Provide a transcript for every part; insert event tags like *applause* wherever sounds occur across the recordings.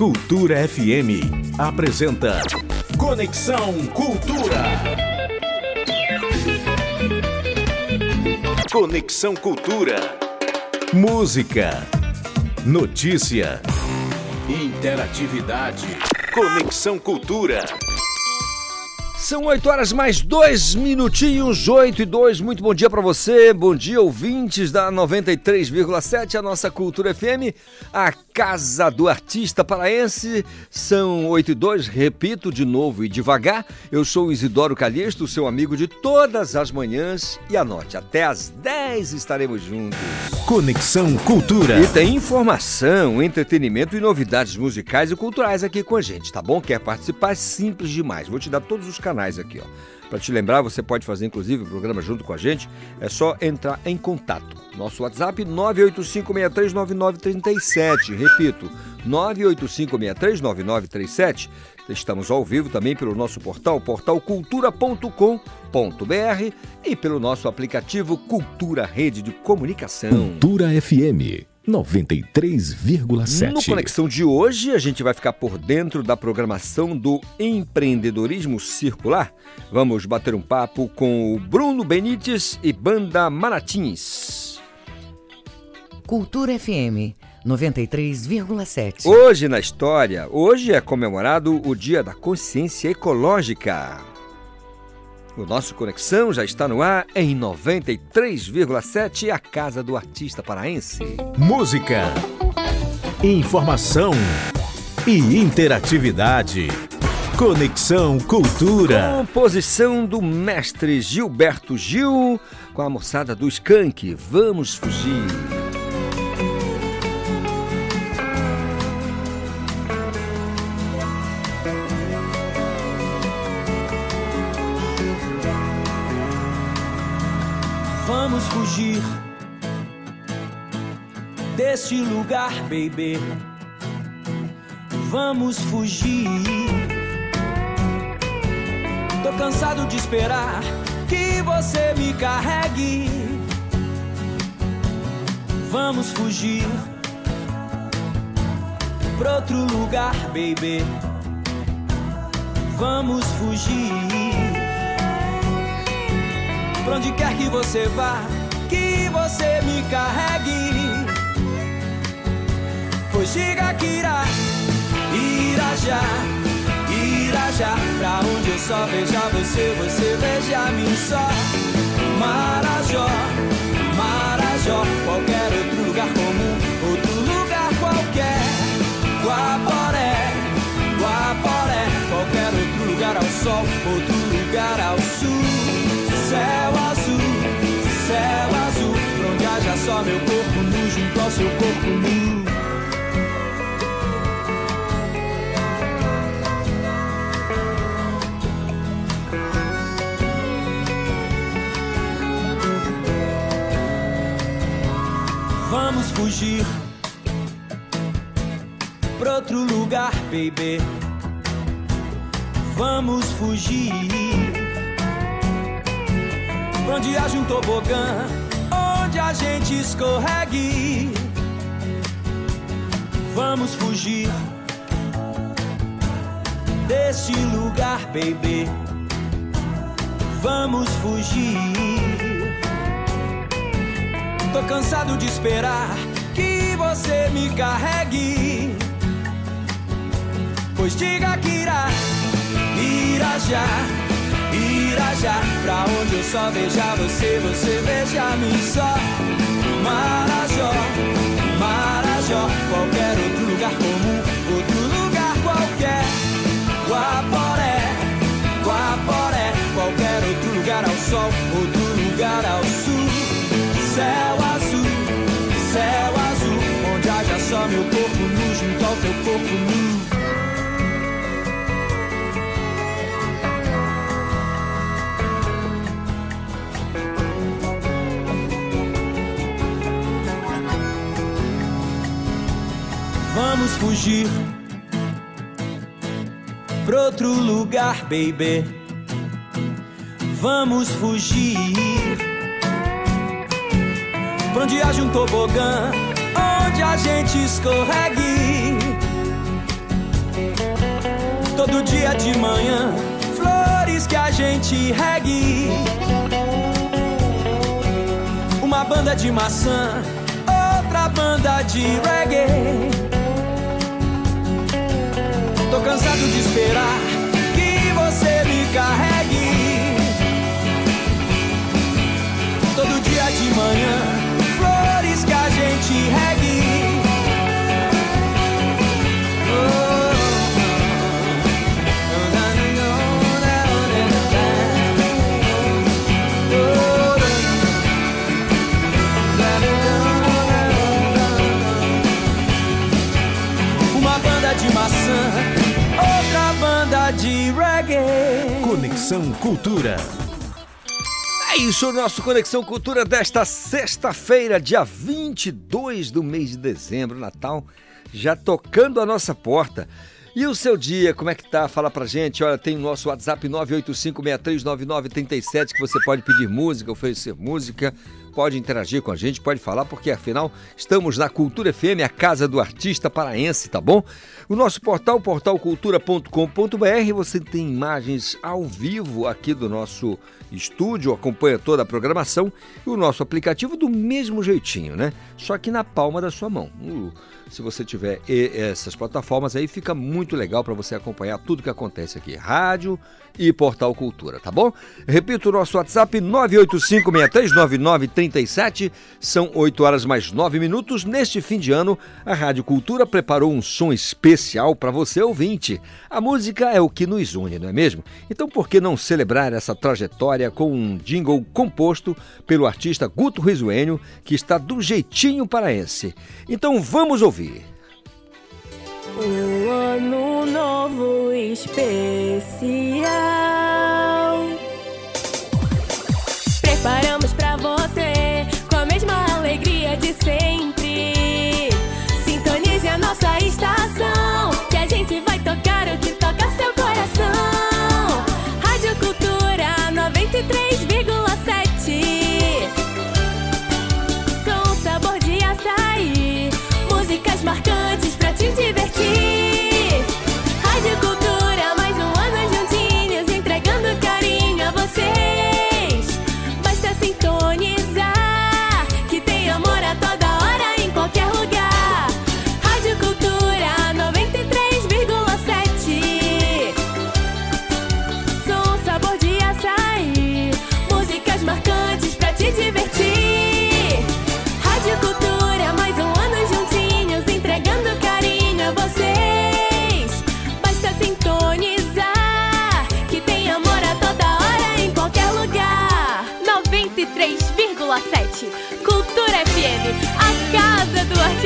Cultura FM apresenta Conexão Cultura. Conexão Cultura. Música, notícia, interatividade. Conexão Cultura. São 8 horas mais dois minutinhos, 8 e 2. Muito bom dia para você, bom dia ouvintes da 93,7, a nossa Cultura FM, a Casa do Artista Paraense. São 8 e 2, repito de novo e devagar. Eu sou Isidoro Calixto, seu amigo de todas as manhãs. E anote, até às 10 estaremos juntos. Conexão Cultura. E tem informação, entretenimento e novidades musicais e culturais aqui com a gente, tá bom? Quer participar? É simples demais. Vou te dar todos os canais aqui, ó. Para te lembrar, você pode fazer inclusive o programa junto com a gente. É só entrar em contato. Nosso WhatsApp 985639937. Repito, 985639937. Estamos ao vivo também pelo nosso portal, portalcultura.com.br e pelo nosso aplicativo Cultura Rede de Comunicação. Cultura FM 93,7. No Conexão de hoje, a gente vai ficar por dentro da programação do empreendedorismo circular. Vamos bater um papo com o Bruno Benites e Banda Maratins. Cultura FM 93,7. Hoje na história, hoje é comemorado o Dia da Consciência Ecológica. O nosso Conexão já está no ar em 93,7, a casa do artista paraense. Música, informação e interatividade. Conexão Cultura. Composição do mestre Gilberto Gil com a moçada do Skank. Vamos fugir. Fugir deste lugar, baby. Vamos fugir. Tô cansado de esperar que você me carregue. Vamos fugir pra outro lugar, baby. Vamos fugir. Pra onde quer que você vá, você me carregue. Pois diga que irá, irá já, irá já. Pra onde eu só veja você, você veja mim só. Marajó, Marajó, qualquer outro lugar comum, outro lugar qualquer. Guaporé, Guaporé, qualquer outro lugar ao sol, outro lugar ao sul. Só meu corpo nu junto ao seu corpo nu. Vamos fugir pra outro lugar, baby. Vamos fugir onde haja um tobogã, a gente escorregue. Vamos fugir deste lugar, baby. Vamos fugir. Tô cansado de esperar que você me carregue. Pois diga que irá, irá já, já. Pra onde eu só veja você, você veja mim só. Marajó, Marajó, qualquer outro lugar comum, outro lugar qualquer. Guaporé, Guaporé, qualquer outro lugar ao sol, outro lugar ao sul. Céu azul, céu azul, onde haja só meu corpo nu junto ao teu corpo nu. Vamos fugir pra outro lugar, baby. Vamos fugir pra onde haja um tobogã, onde a gente escorregue. Todo dia de manhã, flores que a gente regue. Uma banda de maçã, outra banda de reggae. Cansado de esperar que você me carregue. Todo dia de manhã, Conexão Cultura. É isso, o nosso Conexão Cultura desta sexta-feira, dia 22 do mês de dezembro, Natal, já tocando a nossa porta. E o seu dia, como é que tá? Fala pra gente. Olha, tem o nosso WhatsApp 985639937 que você pode pedir música, oferecer música, pode interagir com a gente, pode falar, porque afinal estamos na Cultura FM, a casa do artista paraense, tá bom? O nosso portal, portalcultura.com.br, você tem imagens ao vivo aqui do nosso estúdio, acompanha toda a programação e o nosso aplicativo do mesmo jeitinho, né? Só que na palma da sua mão. Uh, Se você tiver essas plataformas aí, fica muito legal para você acompanhar tudo que acontece aqui. Rádio e Portal Cultura, tá bom? Repito o nosso WhatsApp 985639937. São 8 horas mais 9 minutos. Neste fim de ano, a Rádio Cultura preparou um som especial para você ouvinte. A música é o que nos une, não é mesmo? Então por que não celebrar essa trajetória com um jingle composto pelo artista Guto Risuênio, que está do jeitinho paraense? Então vamos ouvir. Um ano novo especial. Preparamos 93,7.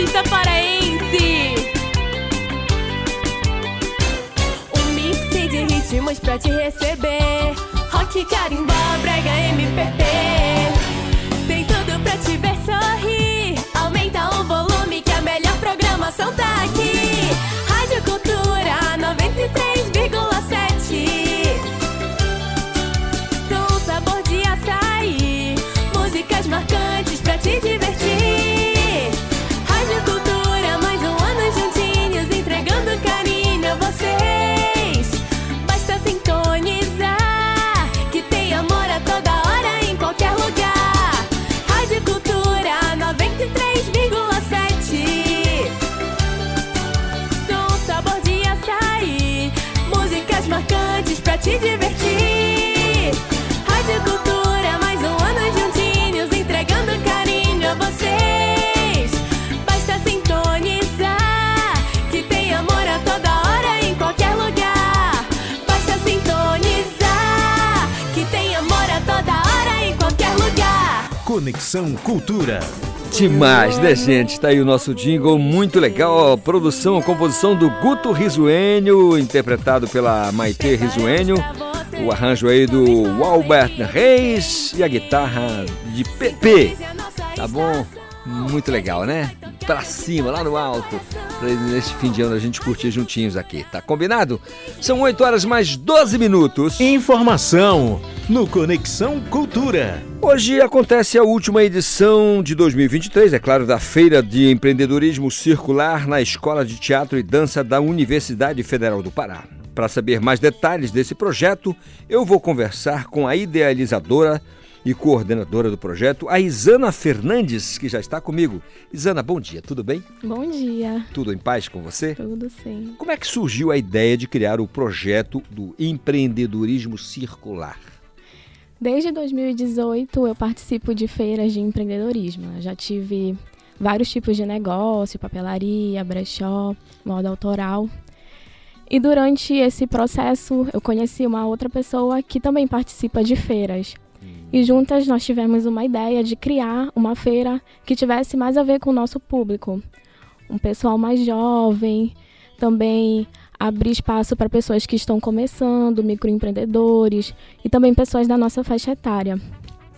Artista paraense. Um mix de ritmos pra te receber. Rock, carimbó, brega, MPB. Conexão Cultura. Demais, né, gente? Tá aí o nosso jingle, muito legal. Produção, composição do Guto Risuênio, interpretado pela Maite Risuênio. O arranjo aí do Albert Reis e a guitarra de PP. Tá bom? Muito legal, né? Pra cima, lá no alto. Pra nesse fim de ano a gente curtir juntinhos aqui. Tá combinado? São 8 horas mais 12 minutos. Informação no Conexão Cultura. Hoje acontece a última edição de 2023, é claro, da Feira de Empreendedorismo Circular na Escola de Teatro e Dança da Universidade Federal do Pará. Para saber mais detalhes desse projeto, eu vou conversar com a idealizadora e coordenadora do projeto, a Isana Fernandes, que já está comigo. Isana, bom dia, tudo bem? Bom dia, Tudo em paz com você? tudo sim. Como é que surgiu a ideia de criar o projeto do empreendedorismo circular? Desde 2018 eu participo de feiras de empreendedorismo. Eu já tive vários tipos de negócio, papelaria, brechó, moda autoral. E durante esse processo eu conheci uma outra pessoa que também participa de feiras. E juntas nós tivemos uma ideia de criar uma feira que tivesse mais a ver com o nosso público. Um pessoal mais jovem, também abrir espaço para pessoas que estão começando, microempreendedores e também pessoas da nossa faixa etária.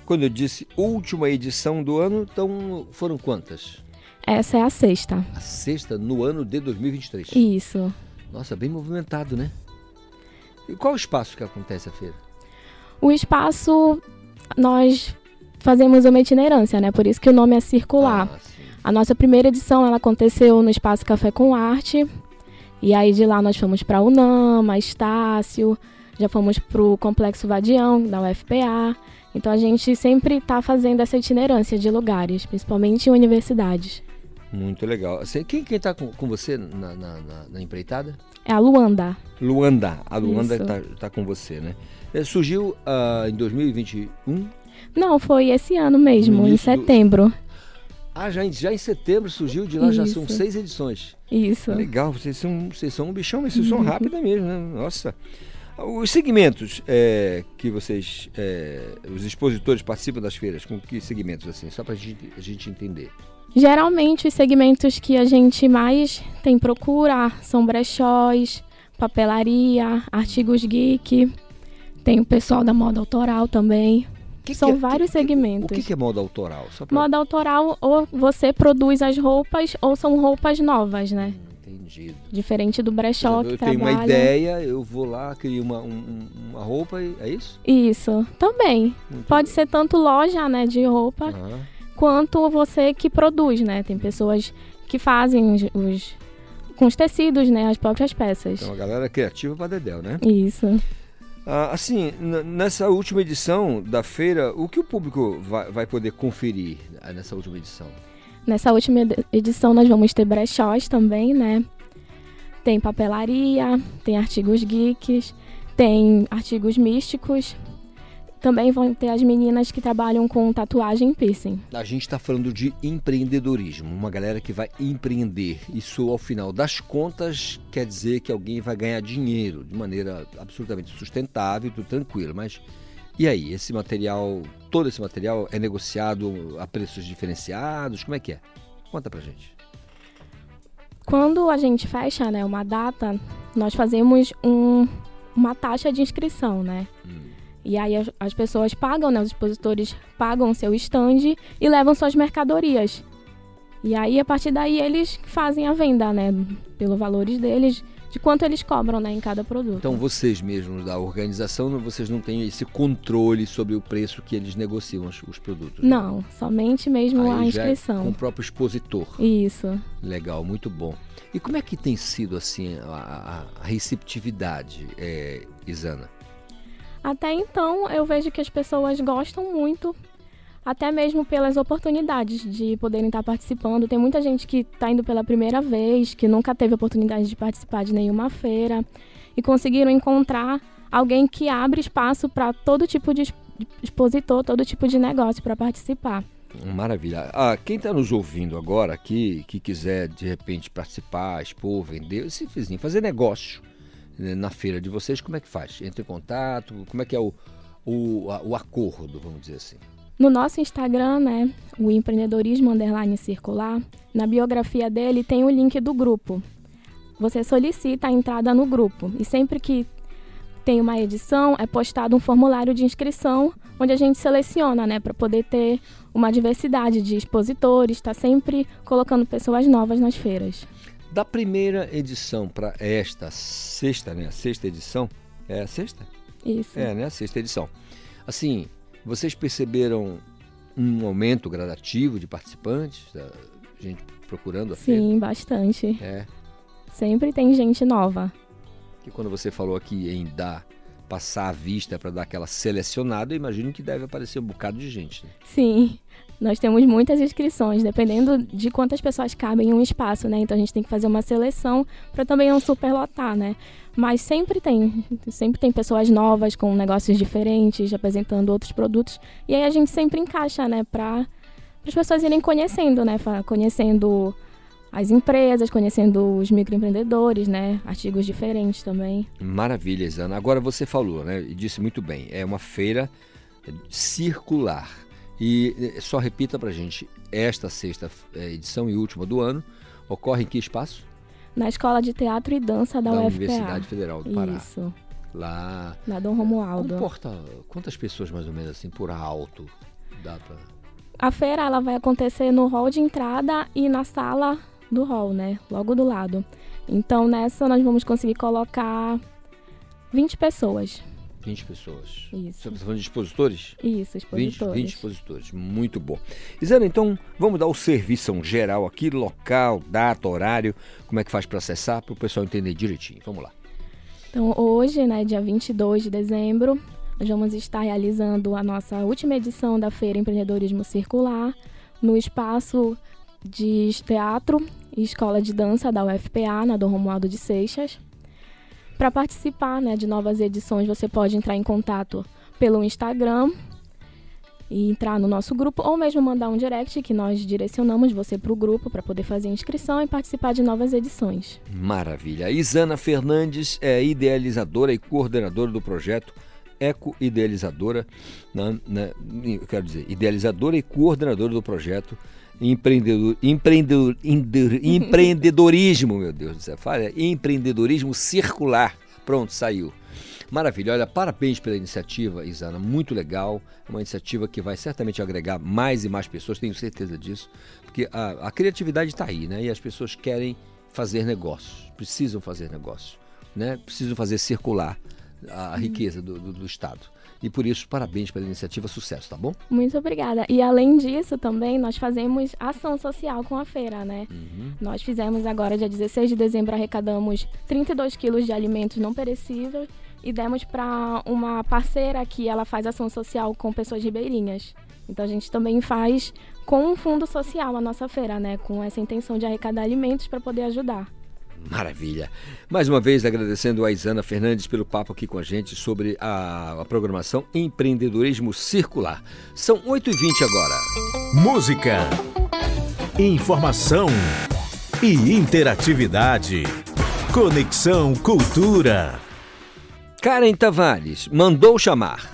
Quando eu disse última edição do ano, então foram quantas? Essa é a sexta. A sexta no ano de 2023. Isso. Nossa, bem movimentado, né? E qual o espaço que acontece a feira? O espaço nós fazemos uma itinerância, né? Por isso que o nome é circular. Ah. A nossa primeira edição ela aconteceu no Espaço Café com Arte. E aí de lá nós fomos para a Unama, Estácio, já fomos para o Complexo Vadião, da UFPA. Então a gente sempre está fazendo essa itinerância de lugares, principalmente em universidades. Muito legal. Quem, quem tá com, com você na, na- na- empreitada? É a Luanda. Luanda. A Luanda Isso. tá, tá com você, né? Surgiu ah, em 2021. Não, foi esse ano mesmo, em início do- setembro. Ah, já em, já em setembro surgiu, de lá já são Isso. seis edições. Isso. Legal, vocês são, vocês são um bichão, mas vocês são rápidos mesmo, né? Nossa. Os segmentos é, que vocês, é, os expositores participam das feiras, com que segmentos assim? Só pra gente, a gente entender. Geralmente os segmentos que a gente mais tem procura são brechós, papelaria, artigos geek, tem o pessoal da moda autoral também. Que São que é- vários que- que- segmentos. O que, que é moda autoral? Pra... Moda autoral ou você produz as roupas ou são roupas novas, né? Entendido. Diferente do brechó eu que tenho trabalha. uma ideia, eu vou lá, crio uma, um- um- uma roupa é isso? Isso, também. Muito Pode ser tanto loja, né, de roupa, quanto você que produz, né? Tem pessoas que fazem os, os- com os tecidos, né, as próprias peças. Então a galera é criativa pra Dedéu, né? Isso. Ah, assim, nessa última edição da feira, o que o público vai, vai poder conferir ah, nessa última edição? Nessa última ed- edição nós vamos ter brechós também, né? Tem papelaria, tem artigos geeks, tem artigos místicos. Também vão ter as meninas que trabalham com tatuagem e piercing. A gente está falando de empreendedorismo, uma galera que vai empreender. Isso, ao final das contas, quer dizer que alguém vai ganhar dinheiro de maneira absolutamente sustentável, tudo tranquilo. Mas e aí, esse material, todo esse material é negociado a preços diferenciados? Como é que é? Conta pra gente. Quando a gente fecha né, uma data, nós fazemos um- uma taxa de inscrição, né? E aí as, as pessoas pagam, né? Os expositores pagam o seu stand e levam suas mercadorias. E aí, a partir daí, eles fazem a venda, né? Pelo valores deles, de quanto eles cobram, né? Em cada produto. Então, vocês mesmos da organização, vocês não têm esse controle sobre o preço que eles negociam os, os produtos? né? Não, somente mesmo a Aí já é inscrição. com o próprio expositor. Isso. Legal, muito bom. E como é que tem sido assim a, a- a receptividade, é, Isana? Até então, eu vejo que as pessoas gostam muito, até mesmo pelas oportunidades de poderem estar participando. Tem muita gente que está indo pela primeira vez, que nunca teve oportunidade de participar de nenhuma feira e conseguiram encontrar alguém que abre espaço para todo tipo de exp- expositor, todo tipo de negócio para participar. Maravilha. Ah, quem está nos ouvindo agora aqui, que quiser de repente participar, expor, vender, se fizer, fazer negócio na feira de vocês, como é que faz? Entra em contato? Como é que é o, o, a- o acordo, vamos dizer assim? No nosso Instagram, né, o empreendedorismo underline circular, na biografia dele tem o link do grupo. Você solicita a entrada no grupo e sempre que tem uma edição é postado um formulário de inscrição onde a gente seleciona, né, para poder ter uma diversidade de expositores, está sempre colocando pessoas novas nas feiras. Da primeira edição para esta sexta, né? A sexta edição. É a sexta? Isso. É, né? A sexta edição. Assim, vocês perceberam um aumento gradativo de participantes? Da gente procurando a feira? Sim, bastante. É. Sempre tem gente nova. Que quando você falou aqui em dar, passar a vista para dar aquela selecionada, eu imagino que deve aparecer um bocado de gente. Né? Sim, nós temos muitas inscrições, dependendo de quantas pessoas cabem em um espaço, né? Então a gente tem que fazer uma seleção para também não superlotar, né? Mas sempre tem, sempre tem pessoas novas com negócios diferentes, apresentando outros produtos. E aí a gente sempre encaixa, né, para as pessoas irem conhecendo, né? Conhecendo as empresas, conhecendo os microempreendedores, né? Artigos diferentes também. Maravilha, Isana. Agora você falou, né? E disse muito bem. É uma feira circular. E eh, só repita pra gente, esta sexta eh, edição e última do ano ocorre em que espaço? Na Escola de Teatro e Dança da, da UFPA. Universidade Federal do Pará. Isso, Lá. na Dom Romualdo. Comporta quantas pessoas mais ou menos assim por alto dá pra. A feira ela vai acontecer no hall de entrada e na sala do hall, né? Logo do lado. Então nessa nós vamos conseguir colocar 20 pessoas. 20 pessoas. Isso. Você está falando de expositores? Isso, 20, expositores. 20 expositores, muito bom. Isana, então vamos dar o serviço geral aqui, local, data, horário, como é que faz para acessar, para o pessoal entender direitinho. Vamos lá. Então hoje, né, dia 22 de dezembro, nós vamos estar realizando a nossa última edição da Feira Empreendedorismo Circular no espaço de teatro e escola de dança da UFPA, na Dom Romualdo de Seixas. Para participar né, de novas edições, você pode entrar em contato pelo Instagram e entrar no nosso grupo, ou mesmo mandar um direct que nós direcionamos você para o grupo para poder fazer inscrição e participar de novas edições. Maravilha. Isana Fernandes é idealizadora e coordenadora do projeto Eco Idealizadora, né, né, quero dizer, idealizadora e coordenadora do projeto empreendedor, empreendedor, *laughs* empreendedorismo, meu Deus do céu, fala, empreendedorismo circular. Pronto, saiu. Maravilha, olha, parabéns pela iniciativa, Isana, muito legal. É uma iniciativa que vai certamente agregar mais e mais pessoas, tenho certeza disso, porque a, a criatividade está aí, né? E as pessoas querem fazer negócios, precisam fazer negócios, né? Precisam fazer circular a riqueza do, do- do Estado. E por isso, parabéns pela iniciativa, sucesso, tá bom? Muito obrigada. E além disso, também nós fazemos ação social com a feira, né? Nós fizemos agora, dia 16 de dezembro, arrecadamos 32 quilos de alimentos não perecíveis e demos para uma parceira que ela faz ação social com pessoas ribeirinhas. Então a gente também faz com um fundo social a nossa feira, né? Com essa intenção de arrecadar alimentos para poder ajudar. Maravilha. Mais uma vez agradecendo a Isana Fernandes pelo papo aqui com a gente sobre a, a programação Empreendedorismo Circular. São 8h20 agora. Música, informação e interatividade. Conexão Cultura. Karen Tavares mandou chamar.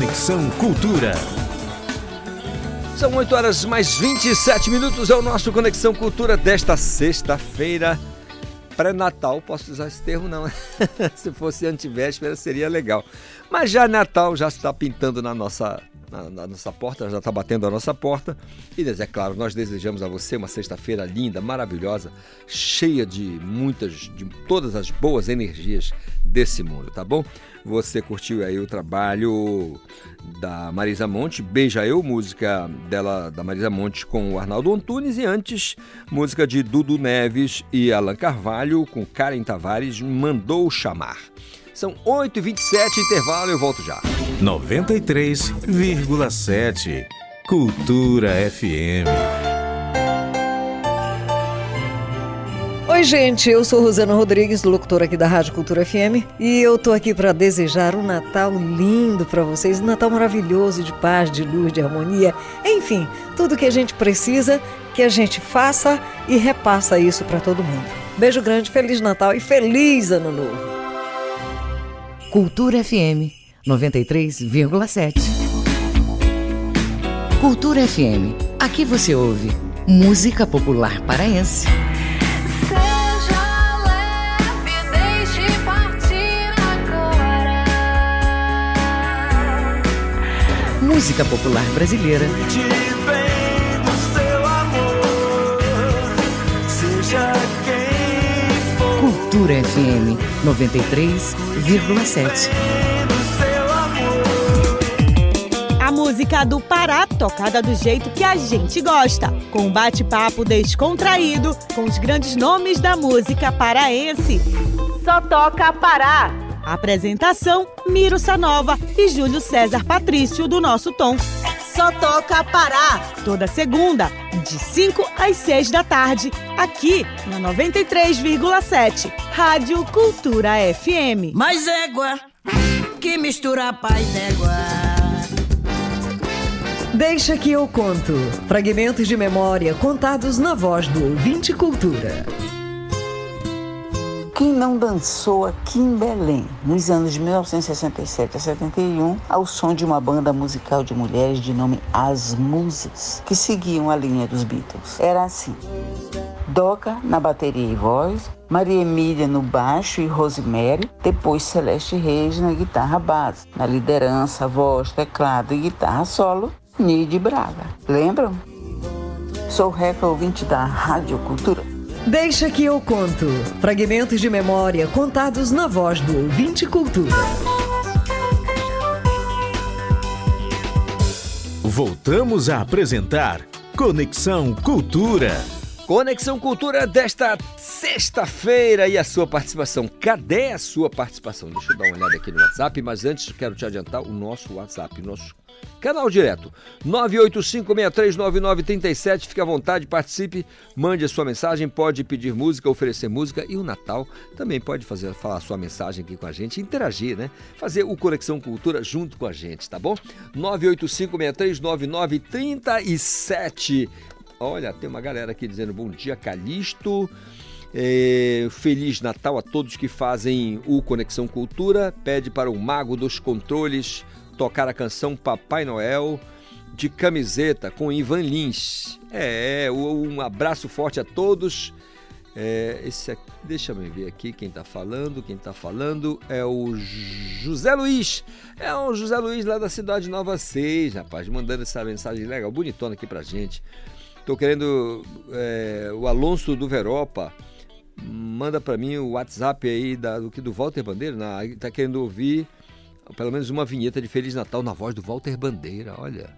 Conexão Cultura. São 8 horas mais 27 minutos, é o nosso Conexão Cultura desta sexta-feira. Pré-natal, posso usar esse termo não, *laughs* se fosse antivéspera seria legal. Mas já Natal já está pintando na nossa, na, na nossa porta, já está batendo a nossa porta. E é claro, nós desejamos a você uma sexta-feira linda, maravilhosa, cheia de muitas, de todas as boas energias desse mundo, tá bom? Você curtiu aí o trabalho da Marisa Monte, Beija Eu, música dela da Marisa Monte com o Arnaldo Antunes e antes música de Dudu Neves e Alan Carvalho com Karen Tavares, Mandou Chamar. São 8h27, intervalo, eu volto já. 93,7 Cultura FM. Oi, gente, eu sou Rosana Rodrigues, locutora aqui da Rádio Cultura FM, e eu tô aqui para desejar um Natal lindo para vocês, um Natal maravilhoso de paz, de luz, de harmonia, enfim, tudo que a gente precisa, que a gente faça e repassa isso para todo mundo. Beijo grande, feliz Natal e feliz Ano Novo. Cultura FM 93,7. Cultura FM. Aqui você ouve música popular paraense. Música popular brasileira. Te vem do seu amor, seja quem for. Cultura FM 93,7. do seu amor. A música do Pará, tocada do jeito que a gente gosta, com um bate-papo descontraído com os grandes nomes da música paraense. Só toca Pará. Apresentação: Miro Sanova e Júlio César Patrício do nosso tom. Só toca Pará, toda segunda, de 5 às 6 da tarde, aqui na 93,7, Rádio Cultura FM. Mais égua que mistura paz d'égua. Deixa que eu conto. Fragmentos de memória contados na voz do ouvinte cultura. Quem não dançou aqui em Belém, nos anos de 1967 a 71, ao som de uma banda musical de mulheres de nome As Musas, que seguiam a linha dos Beatles? Era assim. Doca na bateria e voz, Maria Emília no baixo e Rosemary, depois Celeste Reis na guitarra base, na liderança, voz, teclado e guitarra solo, Nide Braga. Lembram? Sou Reca, ouvinte da Rádio Cultura. Deixa que eu conto. Fragmentos de memória contados na voz do ouvinte cultura. Voltamos a apresentar Conexão Cultura. Conexão Cultura desta sexta-feira e a sua participação. Cadê a sua participação? Deixa eu dar uma olhada aqui no WhatsApp, mas antes quero te adiantar o nosso WhatsApp, nosso canal direto. 985639937, fique à vontade, participe, mande a sua mensagem, pode pedir música, oferecer música e o Natal também pode fazer falar a sua mensagem aqui com a gente, interagir, né? Fazer o Conexão Cultura junto com a gente, tá bom? 985639937. Olha, tem uma galera aqui dizendo bom dia, Calixto. É, Feliz Natal a todos que fazem o Conexão Cultura. Pede para o Mago dos Controles tocar a canção Papai Noel de camiseta com Ivan Lins. É, um abraço forte a todos. É, esse aqui, deixa eu ver aqui quem está falando. Quem está falando é o José Luiz. É o José Luiz lá da cidade de Nova Seis, rapaz, mandando essa mensagem legal, bonitona aqui pra gente. Tô querendo é, o Alonso do Veropa. Manda para mim o WhatsApp aí da, do que do Walter Bandeira. Na, tá querendo ouvir pelo menos uma vinheta de Feliz Natal na voz do Walter Bandeira. Olha,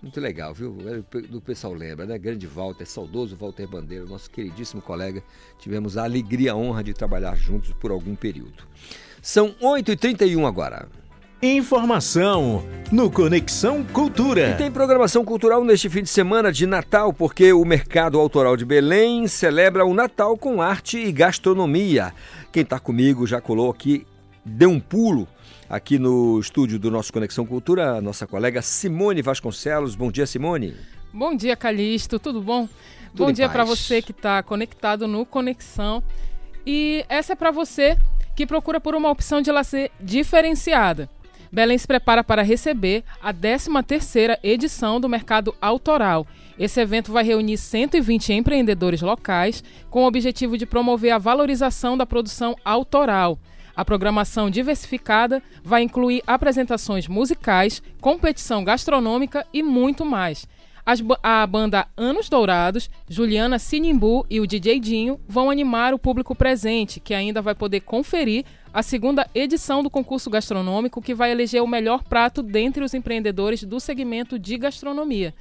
muito legal, viu? Do pessoal lembra, né? Grande Walter, saudoso Walter Bandeira, nosso queridíssimo colega. Tivemos a alegria, a honra de trabalhar juntos por algum período. São 8h31 agora. Informação no Conexão Cultura. E tem programação cultural neste fim de semana de Natal, porque o Mercado Autoral de Belém celebra o Natal com arte e gastronomia. Quem está comigo já colou aqui, deu um pulo aqui no estúdio do nosso Conexão Cultura, a nossa colega Simone Vasconcelos. Bom dia, Simone. Bom dia, Calixto. Tudo bom? Tudo bom dia para você que está conectado no Conexão. E essa é para você que procura por uma opção de lazer diferenciada. Belém se prepara para receber a 13ª edição do Mercado Autoral. Esse evento vai reunir 120 empreendedores locais com o objetivo de promover a valorização da produção autoral. A programação diversificada vai incluir apresentações musicais, competição gastronômica e muito mais. As a banda Anos Dourados, Juliana Sinimbu e o DJ Dinho vão animar o público presente, que ainda vai poder conferir a segunda edição do concurso gastronômico, que vai eleger o melhor prato dentre os empreendedores do segmento de gastronomia.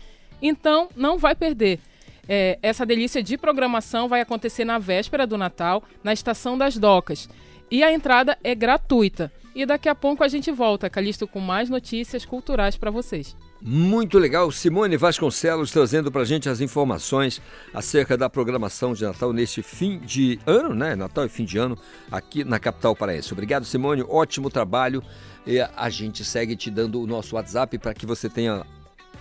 Então, não vai perder. É, essa delícia de programação vai acontecer na véspera do Natal, na Estação das Docas. E a entrada é gratuita. E daqui a pouco a gente volta, Calixto, com mais notícias culturais para vocês. Muito legal, Simone Vasconcelos trazendo pra gente as informações acerca da programação de Natal neste fim de ano, né? Natal e fim de ano aqui na capital paraense. Obrigado, Simone, ótimo trabalho. E a gente segue te dando o nosso WhatsApp para que você tenha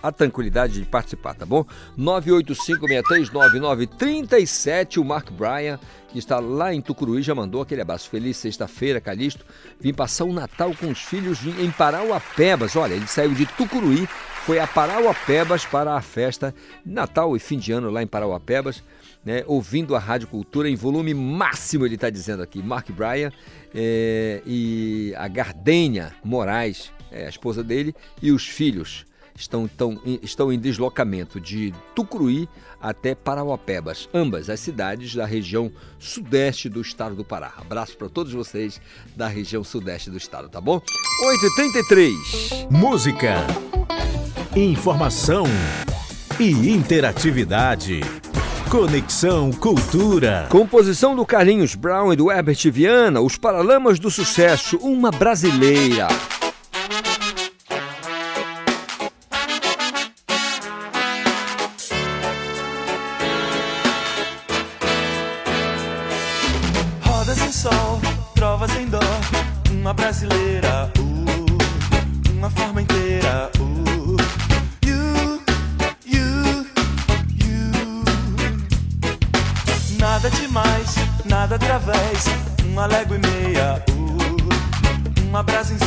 a tranquilidade de participar, tá bom? 985639937, o Mark Bryan, que está lá em Tucuruí, já mandou aquele abraço. Feliz sexta-feira, Calixto. Vim passar o Natal com os filhos em Parauapebas. Olha, ele saiu de Tucuruí, foi a Parauapebas para a festa Natal e fim de ano lá em Parauapebas. Né, ouvindo a Rádio Cultura em volume máximo, ele está dizendo aqui, Mark Bryan eh, e a Gardênia Moraes, é, a esposa dele, e os filhos estão, tão, estão em deslocamento de Tucuruí até Parauapebas, ambas as cidades da região sudeste do estado do Pará. Abraço para todos vocês da região sudeste do estado, tá bom? 8h33. Música, informação e interatividade. Conexão Cultura. Composição do Carlinhos Brown e do Herbert Viana, Os Paralamas do Sucesso, uma brasileira. Rodas em sol, trovas em dó, uma brasileira, através, uma légua e meia, uh, uma brasa incendeia,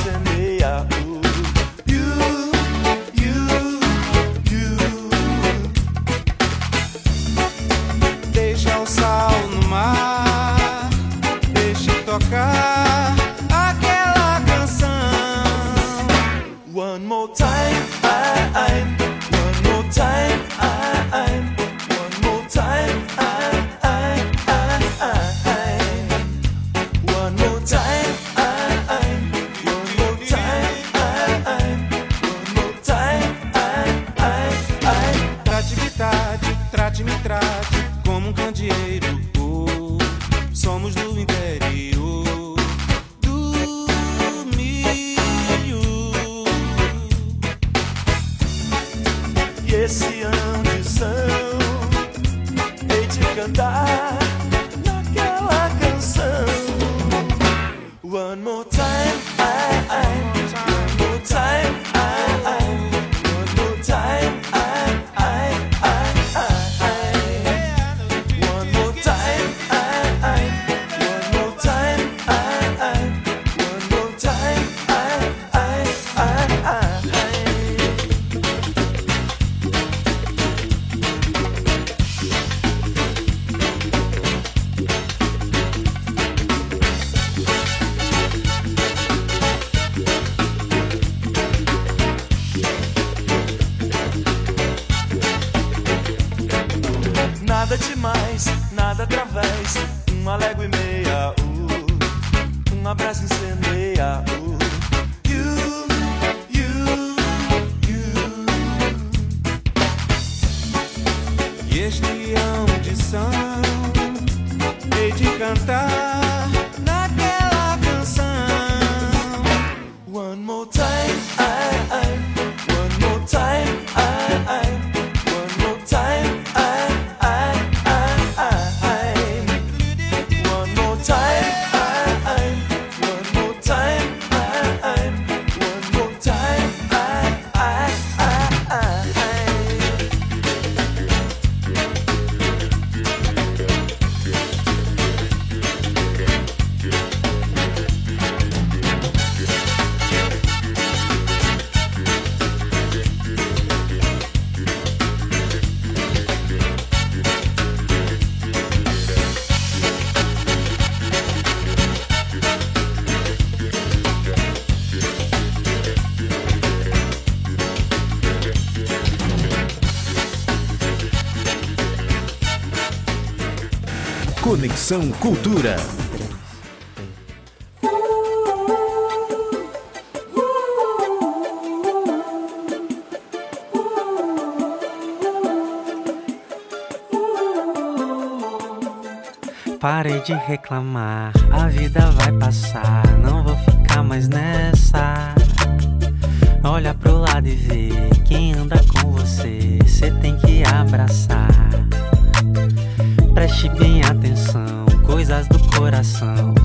more time, I, I, more time, Conexão Cultura. Parei de reclamar, a vida vai passar, não vou ficar mais nessa. Olha pro lado e vê quem anda com você, cê tem que abraçar. Preste bem atenção, coração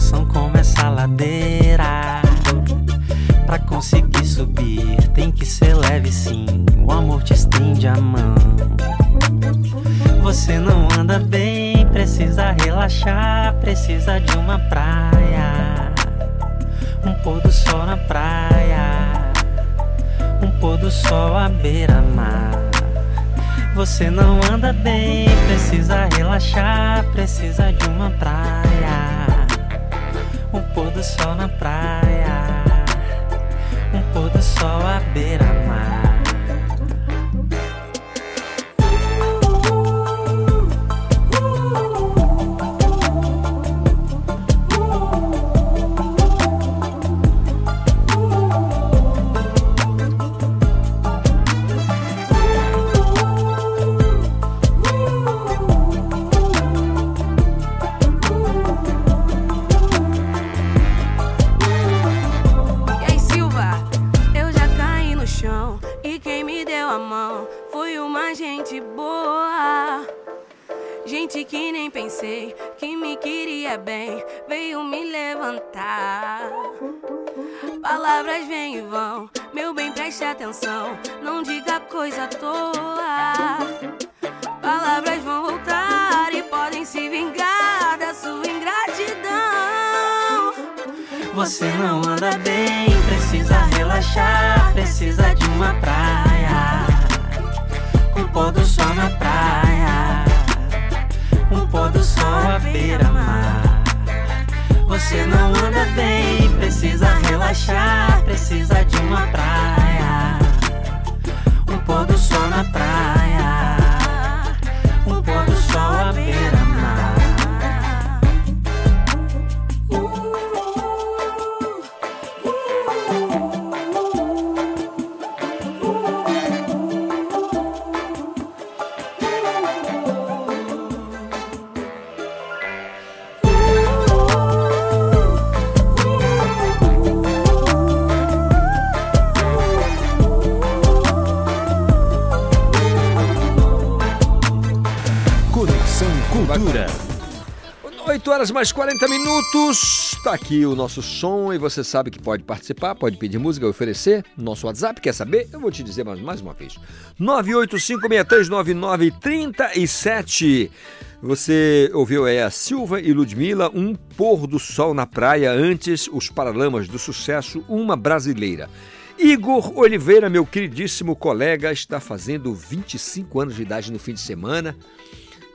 que me queria bem, veio me levantar. Palavras vêm e vão, meu bem, preste atenção. Não diga coisa à toa. Palavras vão voltar e podem se vingar da sua ingratidão. Você não anda bem, precisa relaxar, precisa de uma praia. Um pôr do sol na praia, sol à beira-mar. Você não anda bem, precisa relaxar, precisa de uma praia. Um pôr do sol na praia, um pôr do sol à beira-mar. 8 horas mais 40 minutos. Tá aqui o nosso som e você sabe que pode participar, pode pedir música, oferecer. Nosso WhatsApp, quer saber? Eu vou te dizer mais, mais uma vez. 985639937. Você ouviu aí a Silva e Ludmilla, um pôr do sol na praia, antes os Paralamas do Sucesso, uma brasileira. Igor Oliveira, meu queridíssimo colega, está fazendo 25 anos de idade no fim de semana.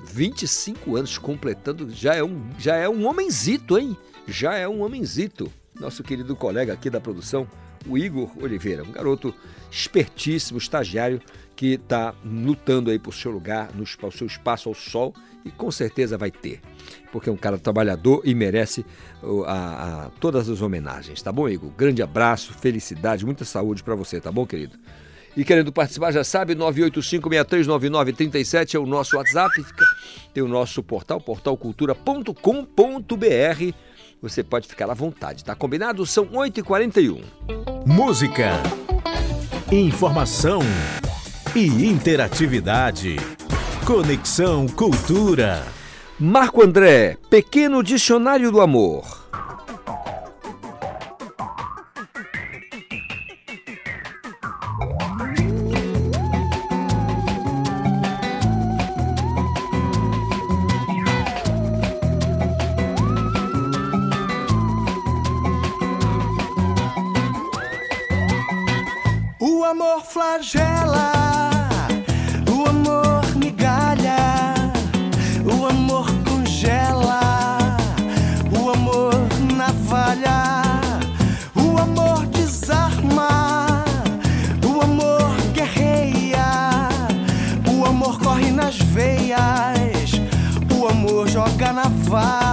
25 anos completando, já é um, já é um homenzito, hein? Já é um homenzito. Nosso querido colega aqui da produção, o Igor Oliveira, um garoto espertíssimo, estagiário, que está lutando aí por seu lugar, no, o seu espaço ao sol e com certeza vai ter, porque é um cara trabalhador e merece a, a- todas as homenagens, tá bom, Igor? Grande abraço, felicidade, muita saúde para você, tá bom, querido? E querendo participar, já sabe, 985639937 é o nosso WhatsApp. Tem o nosso portal, portalcultura.com.br. Você pode ficar à vontade, tá combinado? São 8h41. Música, informação e interatividade. Conexão Cultura. Marco André, Pequeno Dicionário do Amor. слова.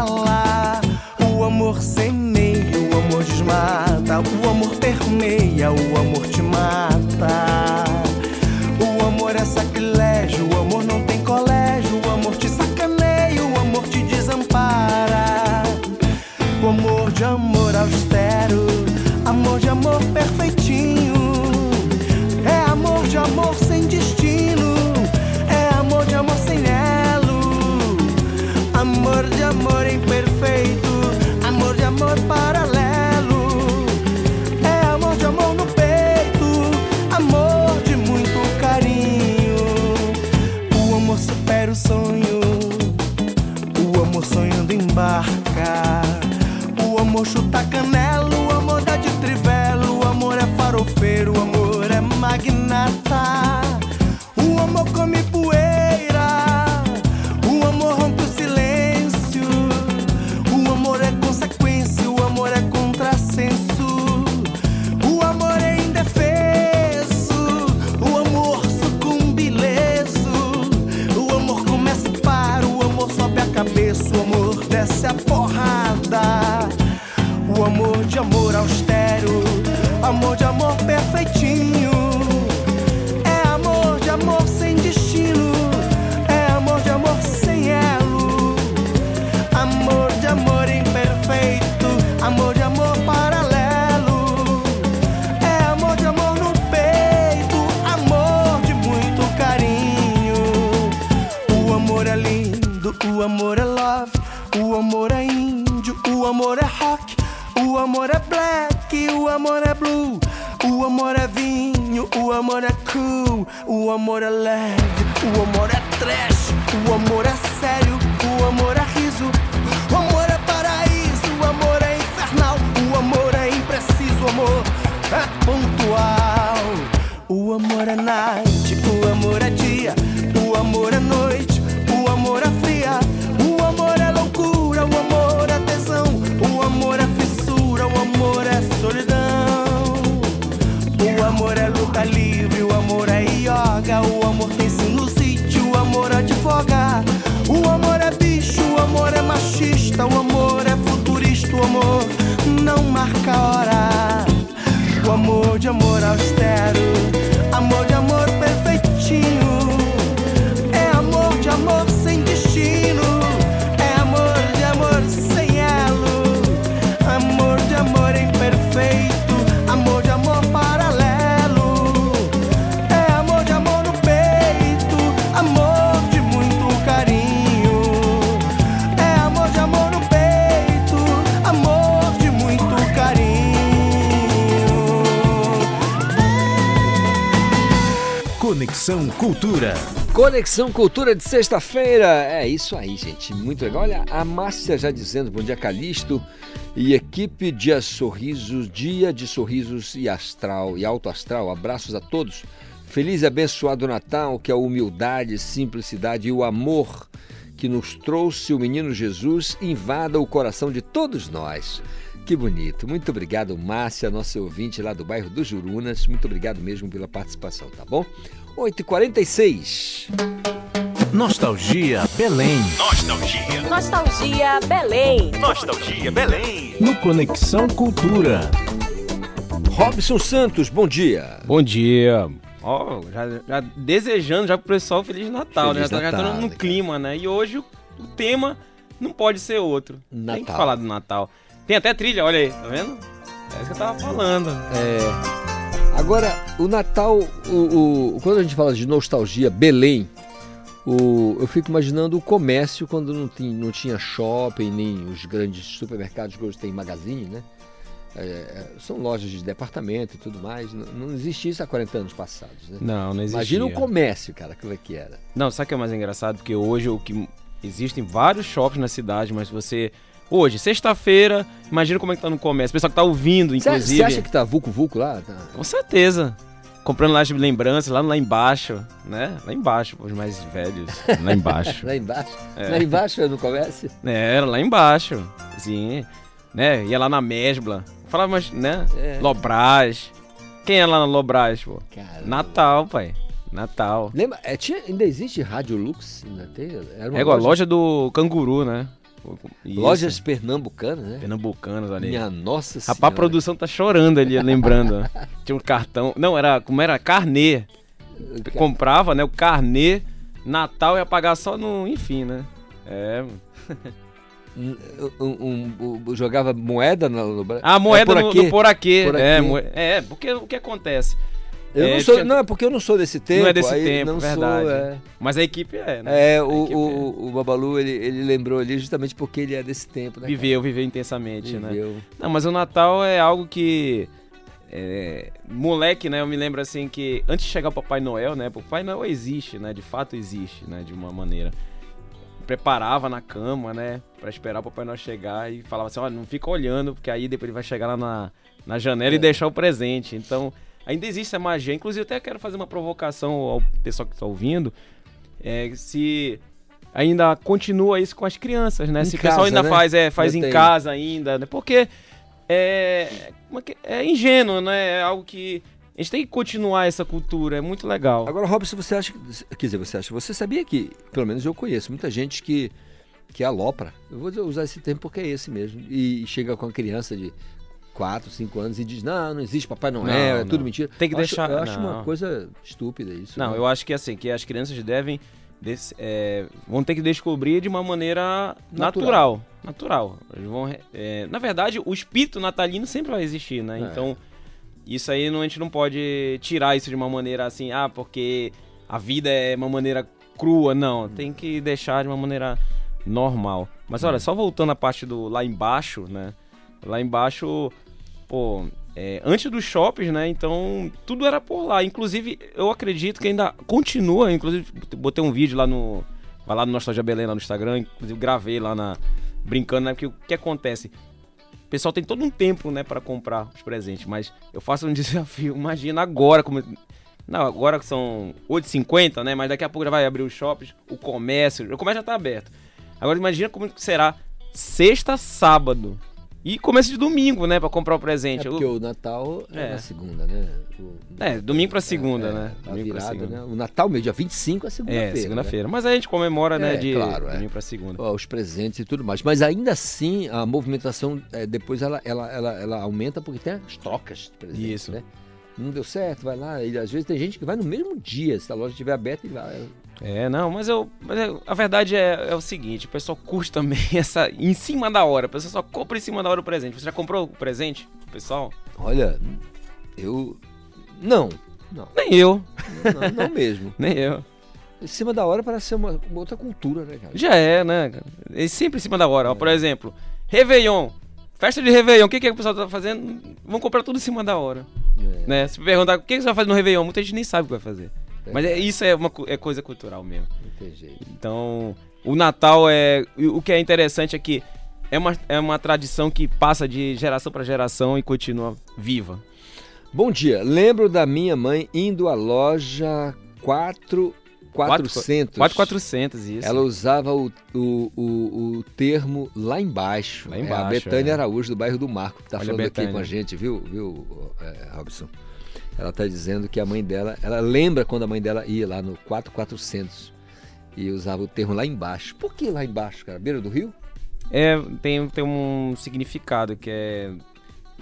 Conexão Cultura de sexta-feira. É isso aí, gente. Muito legal. Olha, a Márcia já dizendo bom dia, Calixto. E equipe Dia Sorrisos, Dia de Sorrisos e Astral e Alto Astral. Abraços a todos. Feliz e abençoado Natal, que a humildade, simplicidade e o amor que nos trouxe o menino Jesus invada o coração de todos nós. Que bonito. Muito obrigado, Márcia, nossa ouvinte lá do bairro dos Jurunas. Muito obrigado mesmo pela participação, tá bom? 8h46. Nostalgia Belém. Nostalgia. Nostalgia Belém. Nostalgia Belém. No Conexão Cultura. Robson Santos, bom dia. Bom dia. Ó, já, já desejando já pro pessoal Feliz Natal, Feliz né? Já tá, já tá Natal, no cara. clima, né? E hoje o, o tema não pode ser outro. Tem que Natal. falar do Natal. Tem até trilha, olha aí, tá vendo? É isso que eu tava falando. É. Agora, o Natal, o, o- quando a gente fala de nostalgia, Belém, o- eu fico imaginando o comércio quando não, tem, não tinha shopping, nem os grandes supermercados que hoje tem magazine, né? É, é, são lojas de departamento e tudo mais. Não, não existia isso há 40 anos passados, né? Não, não existia. Imagina o comércio, cara, como é que era. Não, sabe o que é mais engraçado? Porque hoje o que existem vários shoppings na cidade, mas você hoje, sexta-feira, imagina como é que tá no comércio. O pessoal que tá ouvindo, inclusive. você acha que tá vulco vulco lá? Tá- Com certeza. Comprando lá as lembranças, lá, lá embaixo, né? Lá embaixo, os mais velhos. Lá embaixo. *laughs* lá embaixo? É. Lá embaixo é no comércio? É, era lá embaixo. Sim. Né? Ia lá na Mesbla. Falava, mas, né? É. Lobras. Quem é lá na Lobras, pô? Natal, pai. Natal. Lembra? É, tinha, ainda existe Rádio Lux? Ainda tem? Era uma É igual a loja do canguru, né? Isso. Lojas pernambucanas, né? Pernambucanas ali. Minha nossa Rapaz, a senhora. produção tá chorando ali, lembrando. *laughs* Tinha um cartão. Não, era como era? Carnê. Comprava, né? O carnê. Natal ia pagar só no. Enfim, né? É. Um, um- um- jogava moeda no, A moeda É, no, aqui? no por aqui. Por É, aqui. moe- é, porque o que acontece? Eu É, não sou, tinha- não, é porque eu não sou desse tempo. Não é desse tempo, não verdade. Sou, é. Mas a equipe é, né? É, A o, equipe o, o Babalu, ele, ele lembrou ali justamente porque ele é desse tempo, né? Viveu, viveu intensamente, Viveu. né? Não, mas o Natal é algo que. é, moleque, né? Eu me lembro assim que antes de chegar o Papai Noel, né? O Papai Noel existe, né? De fato existe, né? De uma maneira. Preparava na cama, né? Pra esperar o Papai Noel chegar e falava assim: olha, não fica olhando, porque aí depois ele vai chegar lá na, na janela É. e deixar o presente. Então, ainda existe essa magia. Inclusive, eu até quero fazer uma provocação ao pessoal que está ouvindo. É, se ainda continua isso com as crianças, né? Em se o pessoal ainda né? faz, é, faz Eu em tenho. casa ainda, né? Porque é, é, que- é ingênuo, né? É algo que a gente tem que continuar essa cultura, é muito legal. Agora, Robson, você acha que. Quer dizer, você acha. Você sabia que, pelo menos eu conheço, muita gente que, que alopra. Eu vou usar esse termo porque é esse mesmo. E chega com a criança de 4, 5 anos e diz: Não, não existe Papai Noel, Não, é não. tudo mentira. Tem que Eu acho- deixar- Eu acho não. uma coisa estúpida isso. Não, né? eu acho que assim, que as crianças devem des- é, vão ter que descobrir de uma maneira natural. Natural. Eles vão, é, na verdade, o espírito natalino sempre vai existir, né? É. Então, isso aí não, a gente não pode tirar isso de uma maneira assim, ah, porque a vida é uma maneira crua. Não, tem que deixar de uma maneira normal. Mas olha, só voltando à parte do lá embaixo, né? Lá embaixo, pô, é, antes dos shoppings, né? Então tudo era por lá. Inclusive, eu acredito que ainda continua. Inclusive, botei um vídeo lá no. Vai lá no Nostalgia Belém, lá no Instagram. Inclusive, gravei lá na. Brincando, né? Porque o que acontece? O pessoal tem todo um tempo, né, para comprar os presentes. Mas eu faço um *laughs* desafio. Imagina agora como. Não, agora que são 8h50, né? Mas daqui a pouco já vai abrir os shoppings, o comércio. O comércio já tá aberto. Agora imagina como será sexta, sábado. E começo de domingo, né? Pra comprar o presente. É porque o Natal é, É. na segunda, né? O- É, domingo pra segunda, é, né? A Domingo virada, segunda. né? O Natal, meio dia 25 é segunda-feira. É, segunda-feira. né? Mas a gente comemora, né, É, de claro, é. domingo pra segunda. Ó, os presentes e tudo mais. Mas ainda assim, a movimentação é, depois ela, ela, ela, ela aumenta porque tem as trocas de presentes, Isso. né? Não deu certo, vai lá. E às vezes tem gente que vai no mesmo dia, se a loja estiver aberta e vai. É, não, mas eu. Mas eu- a verdade é, é o seguinte, o pessoal curte também *laughs* essa. Em cima da hora. O pessoal só compra em cima da hora o presente. Você já comprou o presente, pessoal? Olha, eu. Não, não. Nem eu. Não, não mesmo. *laughs* Nem eu. Em cima da hora parece ser uma, uma outra cultura, né, cara? Já é, né? cara? É sempre em cima da hora. Ó, por exemplo, Réveillon. Festa de Réveillon. O que, que o pessoal tá fazendo? Vão comprar tudo em cima da hora. É. Né? Se perguntar o que, você vai fazer no Réveillon, muita gente nem sabe o que vai fazer. Mas é, isso é, uma, é coisa cultural mesmo. Não tem jeito. Então, o Natal é. O que é interessante é que é uma, é uma tradição que passa de geração para geração e continua viva. Bom dia. Lembro da minha mãe indo à loja 4 400. 4400, isso. Ela usava o, o, o, o termo lá embaixo. Lá É a embaixo, Betânia é. Araújo, do bairro do Marco, tá a falando aqui com a gente, viu, viu é, Robson? Ela tá dizendo que a mãe dela, ela lembra quando a mãe dela ia lá no 4400 e usava o termo lá embaixo. Por que lá embaixo, cara? Beira do rio? É, tem, tem um significado que é.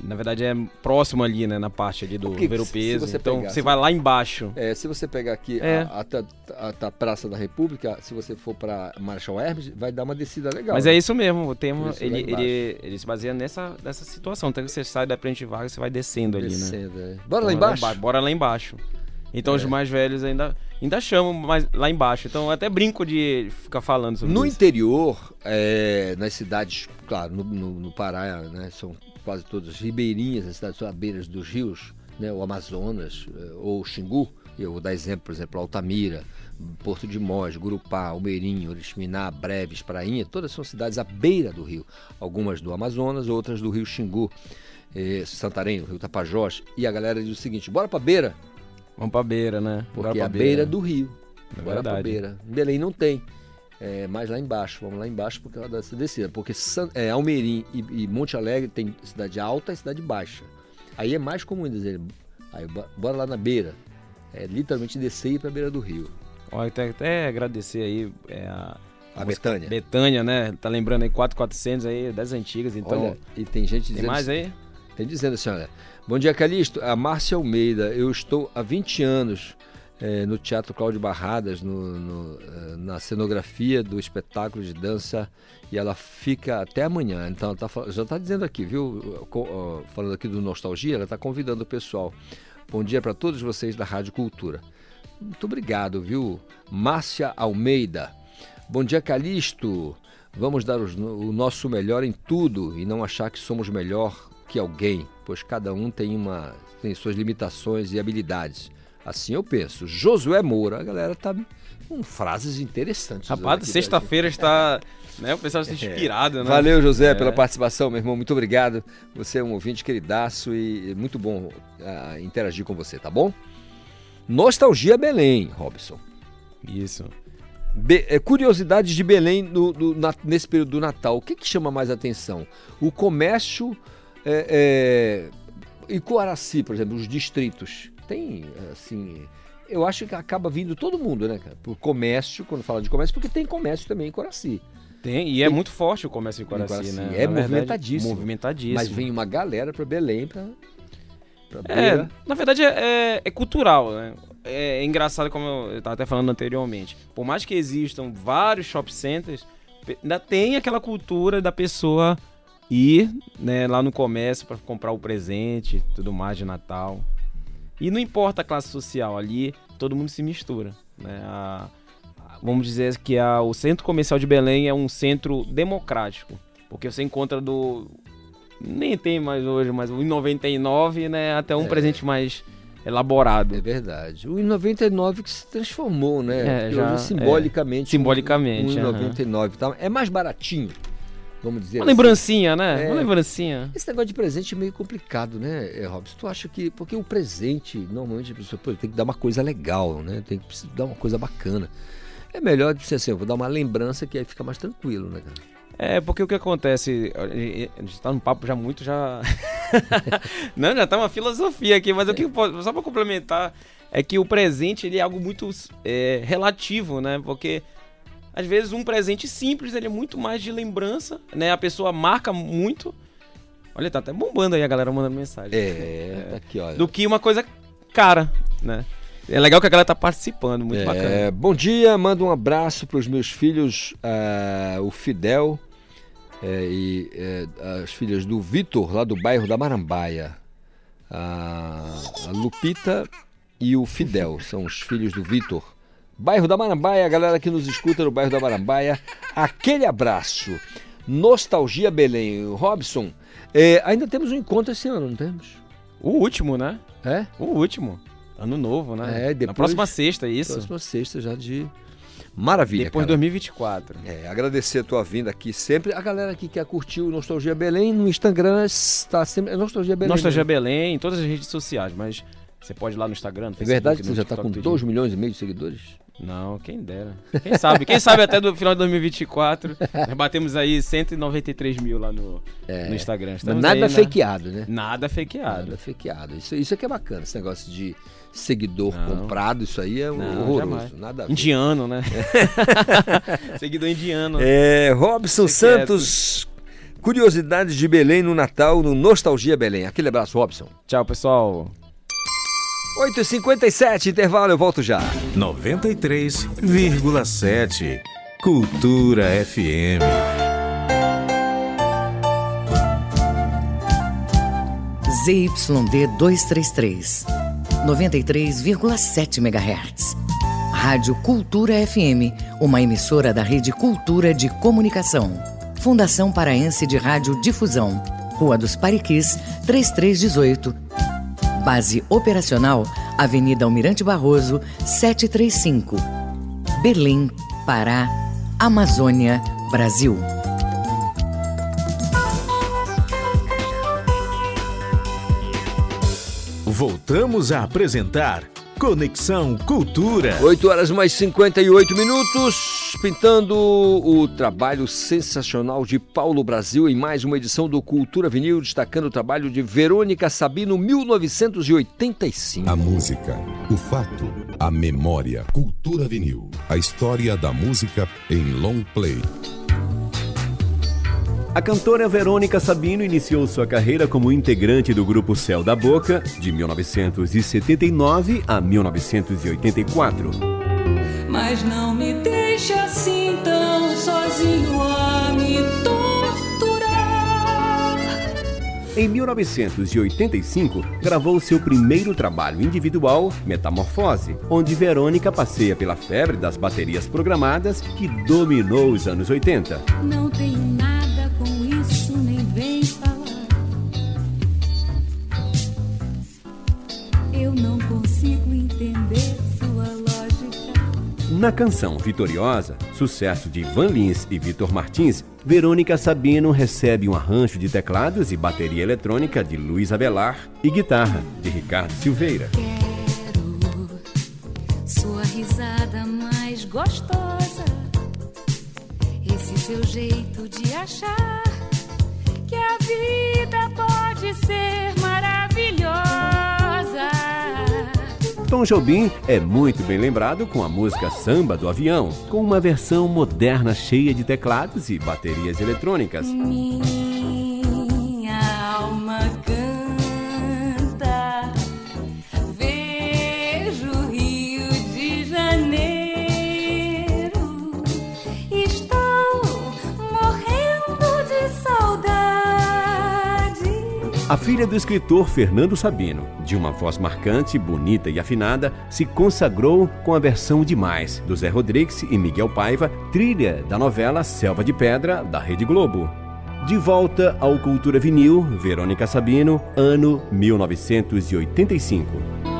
Na verdade, é próximo ali, né? Na parte ali do Porque ver o peso. você Então, pegar- você vai lá embaixo. É, se você pegar aqui É. a, a, a- a Praça da República, se você for para Marshall Hermes, vai dar uma descida legal. Mas né? é isso mesmo, o Por isso, ele, ele, ele se baseia nessa, nessa situação. Então, você sai da frente vaga, você vai descendo ali, né? Descendo, é. Bora Então, lá embaixo? Bora lá embaixo. Então, os É. mais velhos ainda, ainda chamam mais lá embaixo. Então, eu até brinco de ficar falando sobre No isso. interior, é, nas cidades, claro, no, no- no Pará, né, são quase todas ribeirinhas, as cidades são à beiras dos rios, né, o Amazonas eh, ou o Xingu. Eu vou dar exemplo, por exemplo, Altamira, Porto de Mós, Gurupá, Almeirinho, Oriximiná, Breves, Prainha, todas são cidades à beira do rio. Algumas do Amazonas, outras do rio Xingu, eh, Santarém, o rio Tapajós. E a galera diz o seguinte, bora pra beira, Vamos pra beira, né? porque Bora é pra a beira do rio. É Bora pra verdade. beira. Em Belém não tem. É, mas lá embaixo, vamos lá embaixo por causa dessa descida. Porque San, é, Almerim e, e Monte Alegre tem cidade alta e cidade baixa. Aí é mais comum dizer, aí, bo- bora lá na beira. É literalmente descer e ir pra beira do rio. Olha, até, até agradecer aí é, a, A Betânia. Betânia, né? Tá lembrando aí 4400 aí, das antigas, então. Olha, e tem gente dizendo. Tem mais aí? Tem dizendo assim, olha. Bom dia, Calixto. A Márcia Almeida. Eu estou há 20 anos eh, no Teatro Cláudio Barradas, no- no, eh, na cenografia do espetáculo de dança, e ela fica até amanhã. Então, ela tá, já está dizendo aqui, viu? Falando aqui do Nostalgia, ela está convidando o pessoal. Bom dia para todos vocês da Rádio Cultura. Muito obrigado, viu? Márcia Almeida. Bom dia, Calixto. Vamos dar os- o nosso melhor em tudo e não achar que somos melhor que alguém, pois cada um tem, uma, tem suas limitações e habilidades. Assim eu penso. Josué Moura, a galera tá com frases interessantes. Rapaz, sexta-feira está. Né, o pessoal está É. inspirado, né? Valeu, José, É. pela participação, meu irmão. Muito obrigado. Você é um ouvinte queridaço e é muito bom ah, interagir com você, tá bom? Nostalgia Belém, Robson. Isso. Be- é, curiosidades de Belém no- no- na- nesse período do Natal. O que, que chama mais atenção? O comércio é, é, e Coaraci, por exemplo, os distritos. Tem, assim. Eu acho que acaba vindo todo mundo, né, cara? Por comércio, quando fala de comércio, porque tem comércio também em Coraci. Tem, e é muito forte o comércio em Coraci, Coraci, né? É Na verdade, movimentadíssimo. Movimentadíssimo. Mas vem uma galera para Belém para. É, na verdade é, é- é cultural, né? É, é engraçado, como eu estava até falando anteriormente. Por mais que existam vários shopping centers, ainda tem aquela cultura da pessoa ir né, lá no comércio para comprar o presente, tudo mais de Natal. E não importa a classe social, ali todo mundo se mistura. Né? A- a- vamos dizer que a- o centro comercial de Belém é um centro democrático, porque você encontra do nem tem mais hoje, mas o 99, né, até um É. presente mais elaborado. É verdade. O 99 que se transformou, né? É, já- hoje, simbolicamente. é. Simbolicamente, aham. 99 tá? É mais baratinho, vamos dizer Uma assim. lembrancinha, né? É. Uma lembrancinha. Esse negócio de presente é meio complicado, né, eh, Robson? Tu acha que. Porque o presente, normalmente a pessoa pô, tem que dar uma coisa legal, né? Tem que dar uma coisa bacana. É melhor dizer assim, eu vou dar uma lembrança que aí fica mais tranquilo, né, cara? É, porque o que acontece, a gente tá num papo já muito já *laughs* Não, já tá uma filosofia aqui, mas o que eu posso- só para complementar é que o presente ele é algo muito é, relativo, né? Porque às vezes um presente simples ele é muito mais de lembrança, né? A pessoa marca muito. Olha, tá até bombando aí a galera mandando mensagem. É, *laughs* tá aqui, olha. Do que uma coisa cara, né? É legal que a galera tá participando, muito É, bacana. Bom dia, mando um abraço para os meus filhos, ah, o Fidel é, e é, as filhas do Vitor, lá do bairro da Marambaia. A, a Lupita e o Fidel são os filhos do Vitor. Bairro da Marambaia, a galera que nos escuta no bairro da Marambaia, aquele abraço. Nostalgia Belém. Robson, é, ainda temos um encontro esse ano, não temos? O último, né? É? O último. Ano novo, né? É, depois, Na próxima sexta, isso. Próxima sexta já de. Maravilha. Depois de cara. 2024. É, agradecer a tua vinda aqui sempre. A galera que quer curtir o Nostalgia Belém no Instagram está sempre. É Nostalgia Belém. Nostalgia mesmo. Belém, em todas as redes sociais, mas você pode ir lá no Instagram, no É Facebook, verdade que você já está com TikTok, 2 tudinho. milhões e meio de seguidores? Não, quem dera. Quem sabe? Quem sabe até do final de 2024. Nós batemos aí 193 mil lá no, no Instagram. Estamos nada na- fakeado, né? Nada fakeado. Nada fakeado. Isso, isso é que é bacana, esse negócio de seguidor Não. comprado, isso aí é Não, horroroso. jamais. Nada. Indiano, né? *laughs* Seguidor indiano. É, Robson. Santos, curiosidades de Belém no Natal, no Nostalgia Belém. Aquele abraço, Robson. Tchau, pessoal. 8h57, intervalo, eu volto já. 93,7 Cultura FM. ZYD 233, 93,7 MHz. Rádio Cultura FM, uma emissora da Rede Cultura de Comunicação. Fundação Paraense de Rádio Difusão, Rua dos Pariquis, 3318. Base operacional, Avenida Almirante Barroso, 735. Belém, Pará, Amazônia, Brasil. Voltamos a apresentar Conexão Cultura. 8 horas mais 58 minutos. pintando o trabalho sensacional de Paulo Brasil em mais uma edição do Cultura Vinil, destacando o trabalho de Verônica Sabino, 1985. A música, o fato, a memória. Cultura Vinil. A história da música em long play. A cantora Verônica Sabino iniciou sua carreira como integrante do grupo Céu da Boca de 1979 a 1984. Mas não me deixe assim tão sozinho a me torturar. Em 1985, gravou seu primeiro trabalho individual, Metamorfose, onde Verônica passeia pela febre das baterias programadas que dominou os anos 80. Não tenho Na canção Vitoriosa, sucesso de Ivan Lins e Vitor Martins, Verônica Sabino recebe um arranjo de teclados e bateria eletrônica de Luiz Avelar e guitarra de Ricardo Silveira. Sua risada mais gostosa. Esse seu jeito de achar que a vida pode ser maravilhosa. Tom Jobim é muito bem lembrado com a música Samba do Avião, com uma versão moderna cheia de teclados e baterias eletrônicas. A filha do escritor Fernando Sabino, de uma voz marcante, bonita e afinada, se consagrou com a versão Demais, do Zé Rodrigues e Miguel Paiva, trilha da novela Selva de Pedra, da Rede Globo. De volta ao Cultura Vinil, Verônica Sabino, ano 1985.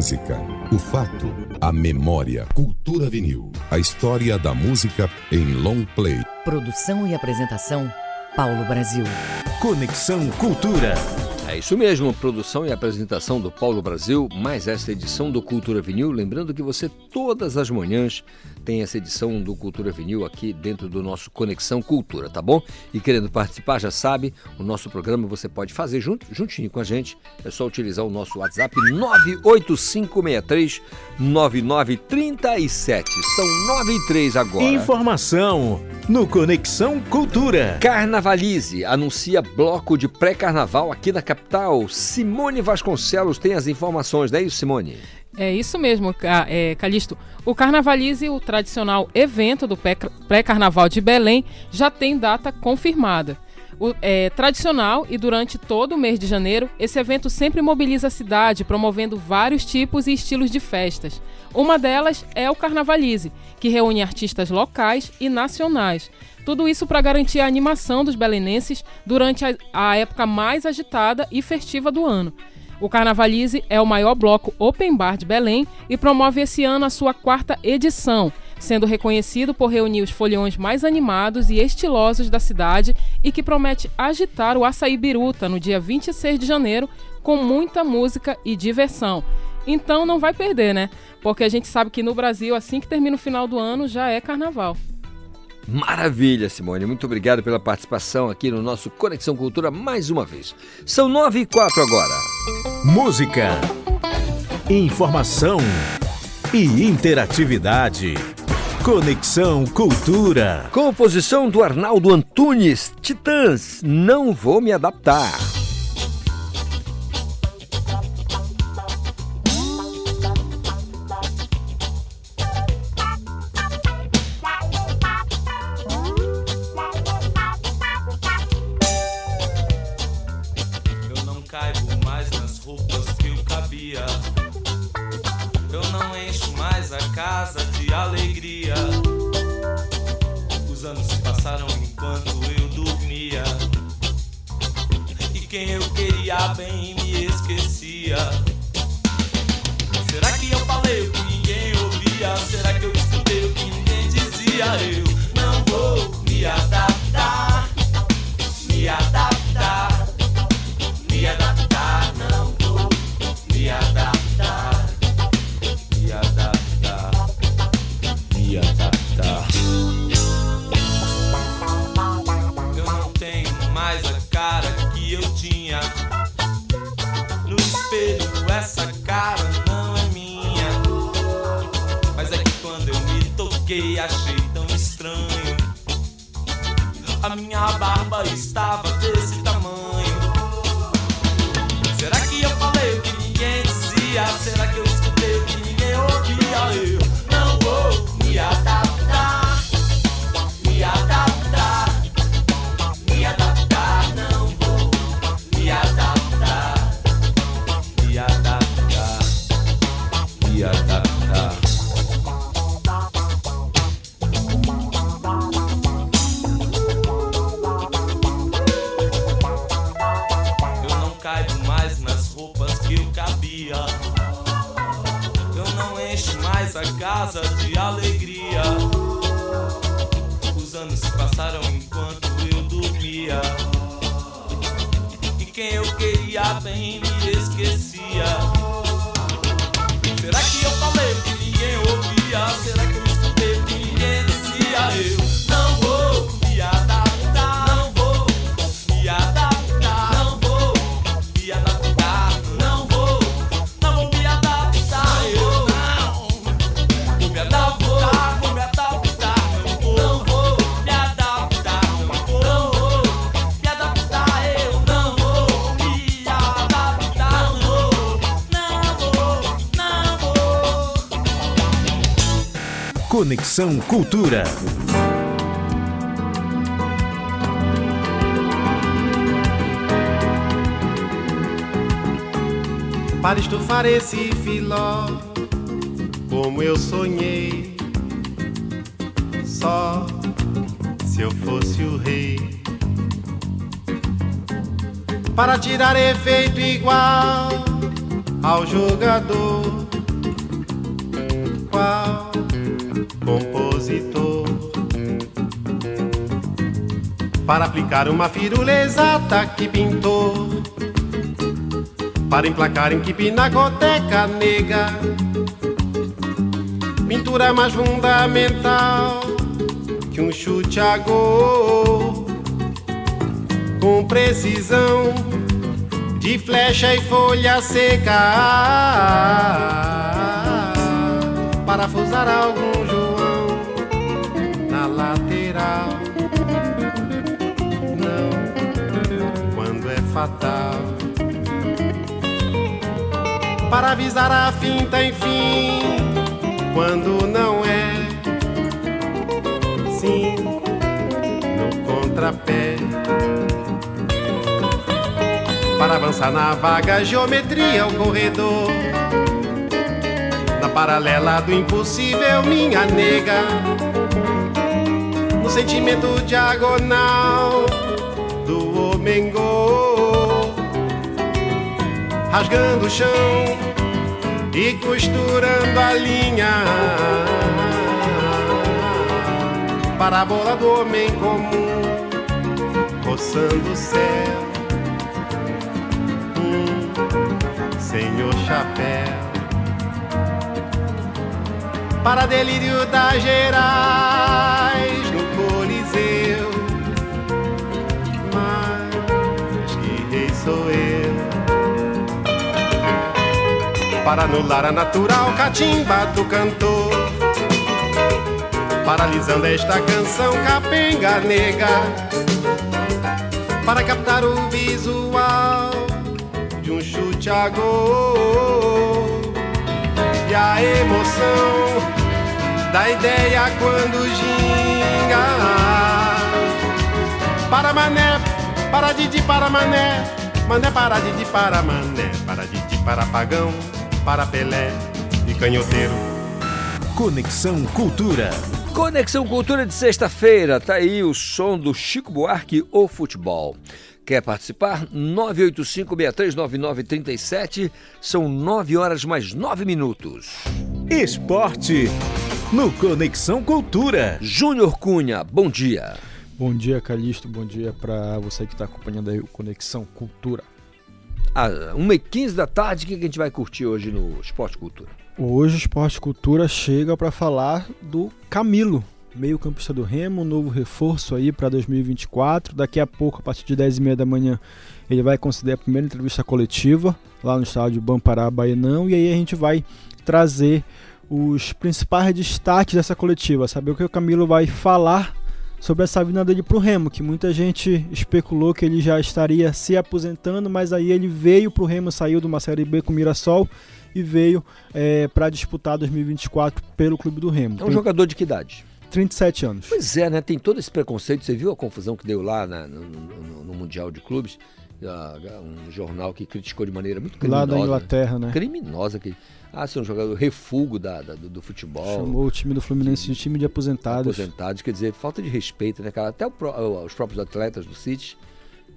Música, o fato, a memória. Cultura vinil. A história da música em long play. Produção e apresentação, Paulo Brasil. Conexão Cultura. É isso mesmo, produção e apresentação do Paulo Brasil, mais esta edição do Cultura Vinil. Lembrando que você, todas as manhãs, tem essa edição do Cultura Vinil aqui dentro do nosso Conexão Cultura, tá bom? E querendo participar, já sabe, o nosso programa você pode fazer junto, juntinho com a gente. É só utilizar o nosso WhatsApp 98563 9937. São 9 e 3 agora. Informação no Conexão Cultura. Carnavalize anuncia bloco de pré-carnaval aqui na capital. Simone Vasconcelos tem as informações, não é isso, Simone? É isso mesmo, é, Calixto. O Carnavalize, o tradicional evento do pré- pré-carnaval de Belém, já tem data confirmada. O- é tradicional e durante todo o mês de janeiro, esse evento sempre mobiliza a cidade, promovendo vários tipos e estilos de festas. Uma delas é o Carnavalize, que reúne artistas locais e nacionais. Tudo isso para garantir a animação dos belenenses durante a, a época mais agitada e festiva do ano. O Carnavalize é o maior bloco open bar de Belém e promove esse ano a sua quarta edição, sendo reconhecido por reunir os foliões mais animados e estilosos da cidade e que promete agitar o Açaí Biruta no dia 26 de janeiro com muita música e diversão. Então não vai perder, né? Porque a gente sabe que no Brasil, assim que termina o final do ano, já é carnaval. Maravilha, Simone. Muito obrigado pela participação aqui no nosso Conexão Cultura mais uma vez. São 9 e 4 agora. Música, informação e interatividade. Conexão Cultura. Composição do Arnaldo Antunes, Titãs, Não Vou Me Adaptar. Queria bem me esquecia. Conexão Cultura. para estufar esse filó, como eu sonhei. Só se eu fosse o rei, para tirar efeito igual ao jogador. Compositor? Para aplicar uma firula exata que pintou. Para emplacar em que pinacoteca nega. Pintura mais fundamental que um chute a gol. Com precisão de flecha e folha seca. Parafusar algum Para avisar a finta, enfim, quando não é. Sim, no contrapé para avançar na vaga geometria o corredor. Na paralela do impossível, minha nega. No sentimento diagonal do homem-go. Rasgando o chão e costurando a linha. Parábola do homem comum, roçando o céu. senhor chapéu. Para delírio das Gerais Para anular a natural catimba do cantor. Paralisando esta canção capenga nega. Para captar o visual de um chute a gol e a emoção da ideia quando ginga para mané para Didi para mané mané para Didi para mané para Didi para pagão para Pelé e canhoteiro Conexão Cultura. Conexão Cultura de sexta-feira, tá aí o som do Chico Buarque, o futebol. Quer participar? 985-639937. São 9 horas mais 9 minutos. Esporte no Conexão Cultura. Júnior Cunha, bom dia. Bom dia, Calixto. Bom dia para você que está acompanhando aí o Conexão Cultura. Às 1h15 da tarde, o que a gente vai curtir hoje no Esporte Cultura? Hoje o Esporte Cultura chega para falar do Camilo, meio campista do Remo, um novo reforço aí para 2024. Daqui a pouco, a partir de 10h30 da manhã, ele vai conceder a primeira entrevista coletiva lá no estádio Bampará Baenão e aí a gente vai trazer os principais destaques dessa coletiva, saber o que o Camilo vai falar sobre essa vinda dele para o Remo, que muita gente especulou que ele já estaria se aposentando, mas aí ele veio para o Remo, saiu de uma Série B com o Mirassol e veio é, para disputar 2024 pelo Clube do Remo. É um Tem... jogador de que idade? 37 anos. Pois é, né? Tem todo esse preconceito. Você viu a confusão que deu lá na, no, no, no, Mundial de Clubes? Um jornal que criticou de maneira muito criminosa. Lá da Inglaterra, né? Criminosa. Que, ah, ser um jogador refugo da, da do, do, futebol. Chamou o time do Fluminense de time de aposentados. Aposentados, quer dizer, falta de respeito, né, cara? Até o, os próprios atletas do City,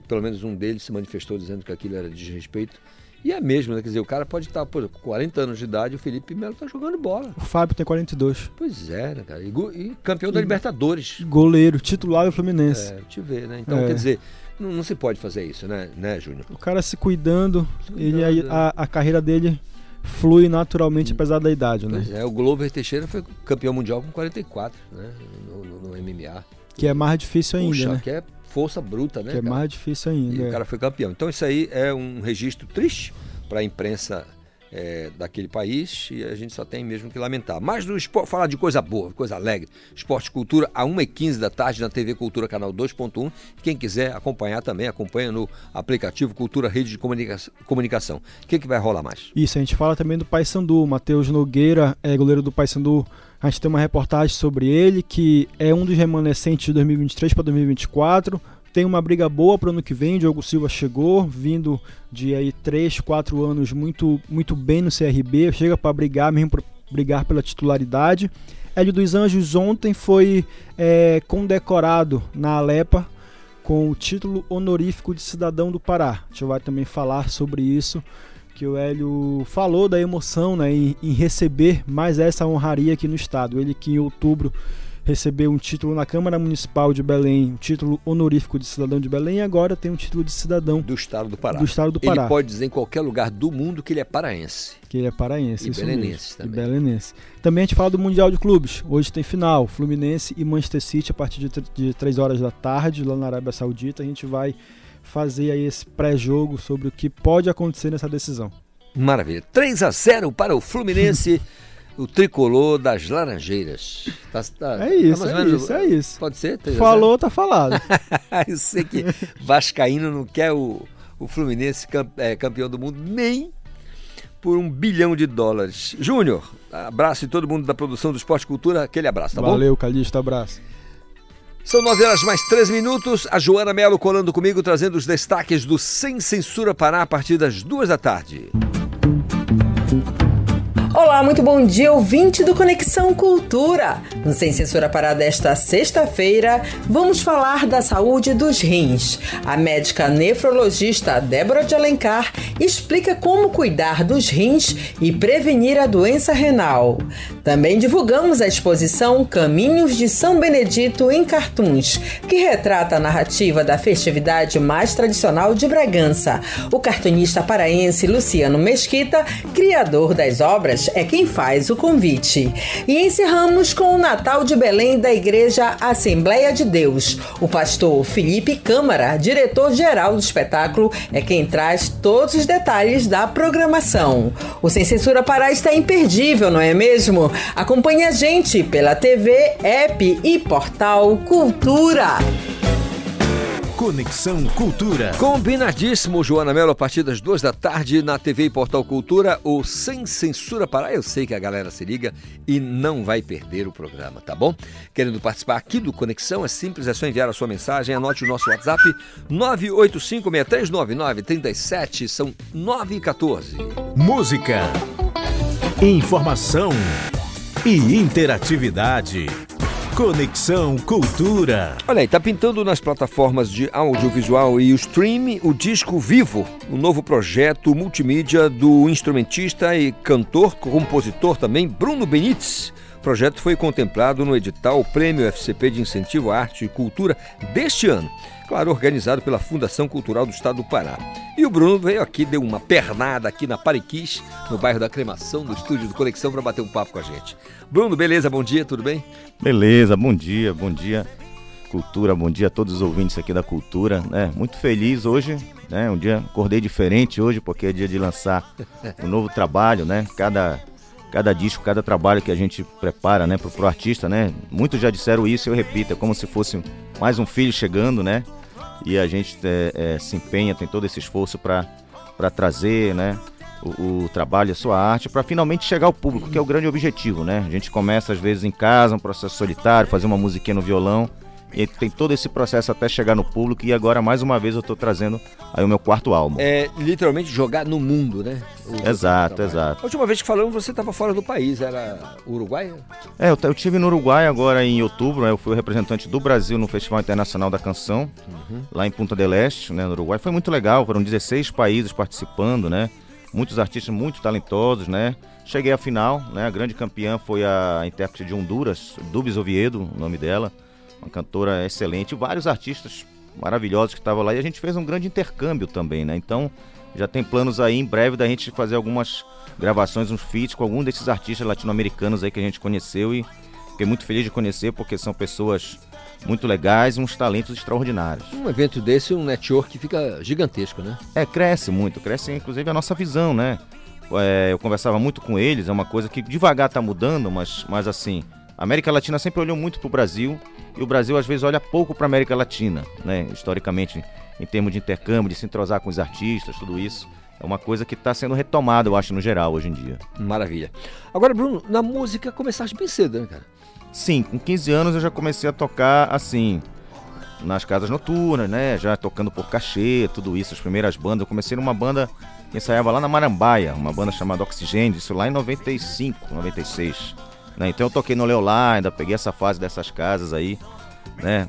pelo menos um deles se manifestou dizendo que aquilo era desrespeito. E é mesmo, né? Quer dizer, o cara pode estar, por 40 anos de idade, o Felipe Melo tá jogando bola. O Fábio tem 42. Pois é, né, cara? E, e campeão e, da Libertadores. Goleiro, titular do Fluminense. É, te ver, né? Então, é. quer dizer, não, não, se pode fazer isso, né, né Júnior? O cara se cuidando, se cuidando ele, a, a, a, carreira dele flui naturalmente, apesar da idade, né? Pois é, o Glover Teixeira foi campeão mundial com 44, né? No, no, no MMA. Que é mais difícil ainda, Puxa, né? que é força bruta, né? Que é cara? mais difícil ainda. E é. o cara foi campeão. Então isso aí é um registro triste para a imprensa é, daquele país e a gente só tem mesmo que lamentar. Mas do esporte, falar de coisa boa, coisa alegre. Esporte Cultura, a 1h15 da tarde na TV Cultura Canal 2.1. Quem quiser acompanhar também, acompanha no aplicativo Cultura Rede de Comunica Comunicação. O que, que vai rolar mais? Isso, a gente fala também do Paysandu. Matheus Nogueira é goleiro do Paysandu. A gente tem uma reportagem sobre ele, que é um dos remanescentes de 2023 para 2024 tem uma briga boa para o ano que vem. Diogo Silva chegou, vindo de aí 3, 4 anos muito, muito bem no CRB, chega para brigar mesmo para brigar pela titularidade. Hélio dos Anjos ontem foi é, condecorado na Alepa com o título honorífico de cidadão do Pará. A gente vai também falar sobre isso, que que o Hélio falou da emoção né, em, em receber mais essa honraria aqui no estado. Ele que em outubro recebeu um título na Câmara Municipal de Belém, um título honorífico de cidadão de Belém, e agora tem um título de cidadão do estado do Pará. Do estado do Pará. Ele pode dizer em qualquer lugar do mundo que ele é paraense. Que ele é paraense, E isso belenense também. E belenense. Também a gente fala do Mundial de Clubes. Hoje tem final, Fluminense e Manchester City a partir de 3 horas da tarde, lá na Arábia Saudita. A gente vai fazer aí esse pré-jogo sobre o que pode acontecer nessa decisão. Maravilha. 3 a 0 para o Fluminense, *laughs* o tricolor das Laranjeiras. Tá- tá- É isso, tá é menos- isso, é isso. Pode ser? 3 a 0? Falou, tá falado. *laughs* Eu sei que Vascaíno não quer o, o Fluminense é, campeão do mundo nem por um bilhão de dólares. Júnior, abraço em todo mundo da produção do Esporte Cultura. Aquele abraço, tá bom? Valeu, Calixto, abraço. São 9 horas mais 3 minutos. A Joana Melo colando comigo, trazendo os destaques do Sem Censura Pará a partir das duas da tarde. Olá, muito bom dia, ouvinte do Conexão Cultura. No Sem Censura Pará desta sexta-feira, vamos falar da saúde dos rins. A médica nefrologista Débora de Alencar explica como cuidar dos rins e prevenir a doença renal. Também divulgamos a exposição Caminhos de São Benedito em Cartuns, que retrata a narrativa da festividade mais tradicional de Bragança. O cartunista paraense Luciano Mesquita, criador das obras, é quem faz o convite. E encerramos com o Natal de Belém da Igreja Assembleia de Deus. O pastor Felipe Câmara, diretor-geral do espetáculo, é quem traz todos os detalhes da programação. O Sem Censura Pará está imperdível, não é mesmo? Acompanhe a gente pela TV, app e portal Cultura. Conexão Cultura. Combinadíssimo, Joana Melo, a partir das duas da tarde na TV e Portal Cultura, o Sem Censura Pará. Eu sei que a galera se liga e não vai perder o programa, tá bom? Querendo participar aqui do Conexão, é simples, é só enviar a sua mensagem, anote o nosso WhatsApp 985639937, são 9 e 14. Música, informação e interatividade. Conexão Cultura. Olha aí, tá pintando nas plataformas de audiovisual e o stream o disco Vivo, o novo projeto multimídia do instrumentista e cantor, compositor também, Bruno Benites. O projeto foi contemplado no edital Prêmio FCP de Incentivo à Arte e Cultura deste ano, claro, organizado pela Fundação Cultural do Estado do Pará. E o Bruno veio aqui, deu uma pernada aqui na Pariquis, no bairro da Cremação, no estúdio do Conexão, para bater um papo com a gente. Bruno, beleza? Bom dia, tudo bem? Beleza, bom dia, bom dia Cultura, bom dia a todos os ouvintes aqui da Cultura, né? Muito feliz hoje, né? Um dia acordei diferente hoje porque é dia de lançar um novo trabalho, né? Cada cada disco, cada trabalho que a gente prepara, né, pro, pro artista, né? Muitos já disseram isso, eu repito, é como se fosse mais um filho chegando, né? E a gente é, é, se empenha, tem todo esse esforço para trazer, né? O, o trabalho, a sua arte, para finalmente chegar ao público, que é o grande objetivo, né? A gente começa às vezes em casa, um processo solitário, fazer uma musiquinha no violão, e tem todo esse processo até chegar no público, e agora mais uma vez eu estou trazendo aí o meu quarto álbum. É literalmente jogar no mundo, né? O- Exato, A exato. última vez que falamos, você estava fora do país, era Uruguai? É, eu, eu tive no Uruguai agora em outubro, né? Eu fui o representante do Brasil no Festival Internacional da Canção, lá em Punta del Este, né, no Uruguai. Foi muito legal, foram 16 países participando, né? Muitos artistas muito talentosos, né? Cheguei à final, né? A grande campeã foi a intérprete de Honduras, Dubis Oviedo, o nome dela. Uma cantora excelente, vários artistas maravilhosos que estavam lá e a gente fez um grande intercâmbio também, né? Então, já tem planos aí em breve da gente fazer algumas gravações, uns feats com algum desses artistas latino-americanos aí que a gente conheceu e fiquei muito feliz de conhecer porque são pessoas muito legais e uns talentos extraordinários. Um evento desse, um network fica gigantesco, né? É, cresce muito, cresce inclusive a nossa visão, né? É, eu conversava muito com eles, é uma coisa que devagar tá mudando, mas, mas assim, a América Latina sempre olhou muito pro Brasil e o Brasil às vezes olha pouco pra América Latina, né? Historicamente, em termos de intercâmbio, de se entrosar com os artistas, tudo isso. É uma coisa que está sendo retomada, eu acho, no geral, hoje em dia. Maravilha. Agora, Bruno, na música começaste bem cedo, né, cara? Sim, com 15 anos eu já comecei a tocar assim, nas casas noturnas, né? Já tocando por cachê, tudo isso, as primeiras bandas. Eu comecei numa banda que ensaiava lá na Marambaia, uma banda chamada Oxigênio, isso lá em 95, 96. Né? Então eu toquei no Leolá, ainda peguei essa fase dessas casas aí, né?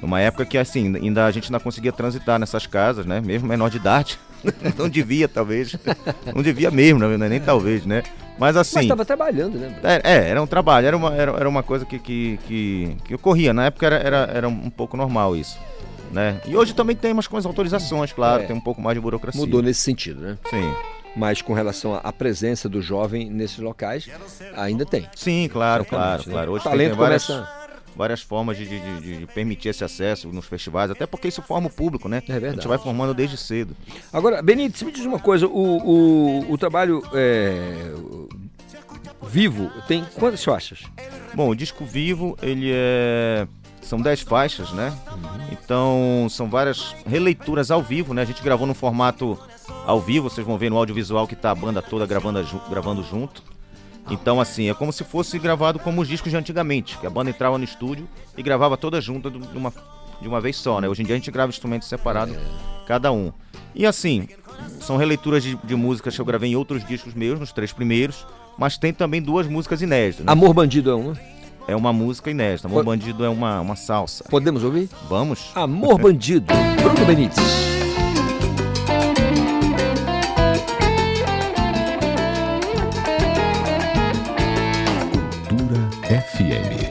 Numa época que assim, ainda a gente ainda conseguia transitar nessas casas, né? Mesmo menor de idade. *laughs* não devia, talvez. Não devia mesmo, não é nem talvez, né? Mas assim. Mas estava trabalhando, né? É, é, era um trabalho, era uma, era, era uma coisa que, que, que, que ocorria. Na época era, era, era um pouco normal isso. Né? E hoje também tem umas com as autorizações, claro, É. tem um pouco mais de burocracia. Mudou nesse sentido, né? Sim. Mas com relação à- presença do jovem nesses locais, ainda tem. Sim, claro, claro, né? claro. Hoje o talento tem várias, começa... várias formas de, de- de- de permitir esse acesso nos festivais, até porque isso forma o público, né? É verdade. A gente vai formando desde cedo. Agora, Benito, me diz uma coisa, o, o, o trabalho é, vivo tem quantas faixas? Bom, o disco vivo, ele é. São 10 faixas, né? Então, são várias releituras ao vivo, né? A gente gravou no formato ao vivo, vocês vão ver no audiovisual que tá a banda toda gravando, gravando junto. Então, assim, é como se fosse gravado como os discos de antigamente, que a banda entrava no estúdio e gravava toda junta de uma, de uma vez só, né? Hoje em dia a gente grava instrumentos separados, cada um. E assim, são releituras de, de músicas que eu gravei em outros discos meus, nos três primeiros, mas tem também duas músicas inéditas. né? Amor Bandido é uma? É uma música inédita. Amor Bandido é uma, uma salsa. Podemos ouvir? Vamos. Amor *laughs* Bandido, Bruno Benítez. Cultura FM.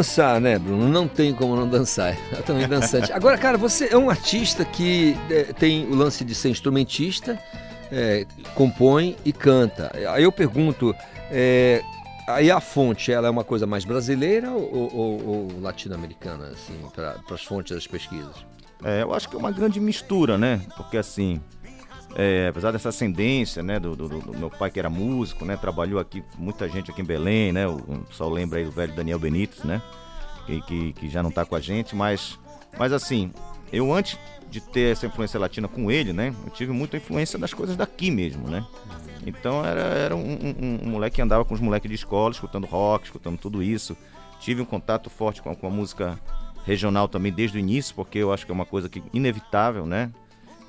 Dançar, né, Bruno? Não tem como não dançar. *laughs* É também dançante. Agora, cara, você é um artista que é, tem o lance de ser instrumentista, é, compõe e canta. Aí eu pergunto, é, aí a fonte, ela é uma coisa mais brasileira ou, ou- ou latino-americana, assim, para as fontes das pesquisas? É, eu acho que é uma grande mistura, né? Porque assim, é, apesar dessa ascendência, né, do, do- do meu pai que era músico, né, trabalhou aqui, muita gente aqui em Belém, né, o, o pessoal lembra aí do velho Daniel Benítez, né, que, que, que já não tá com a gente, mas, mas assim, eu antes de ter essa influência latina com ele, né, eu tive muita influência das coisas daqui mesmo, né. Então era, era um, um- um moleque que andava com os moleques de escola, escutando rock, escutando tudo isso. Tive um contato forte com, a- com a música regional também desde o início, porque eu acho que é uma coisa que inevitável, né?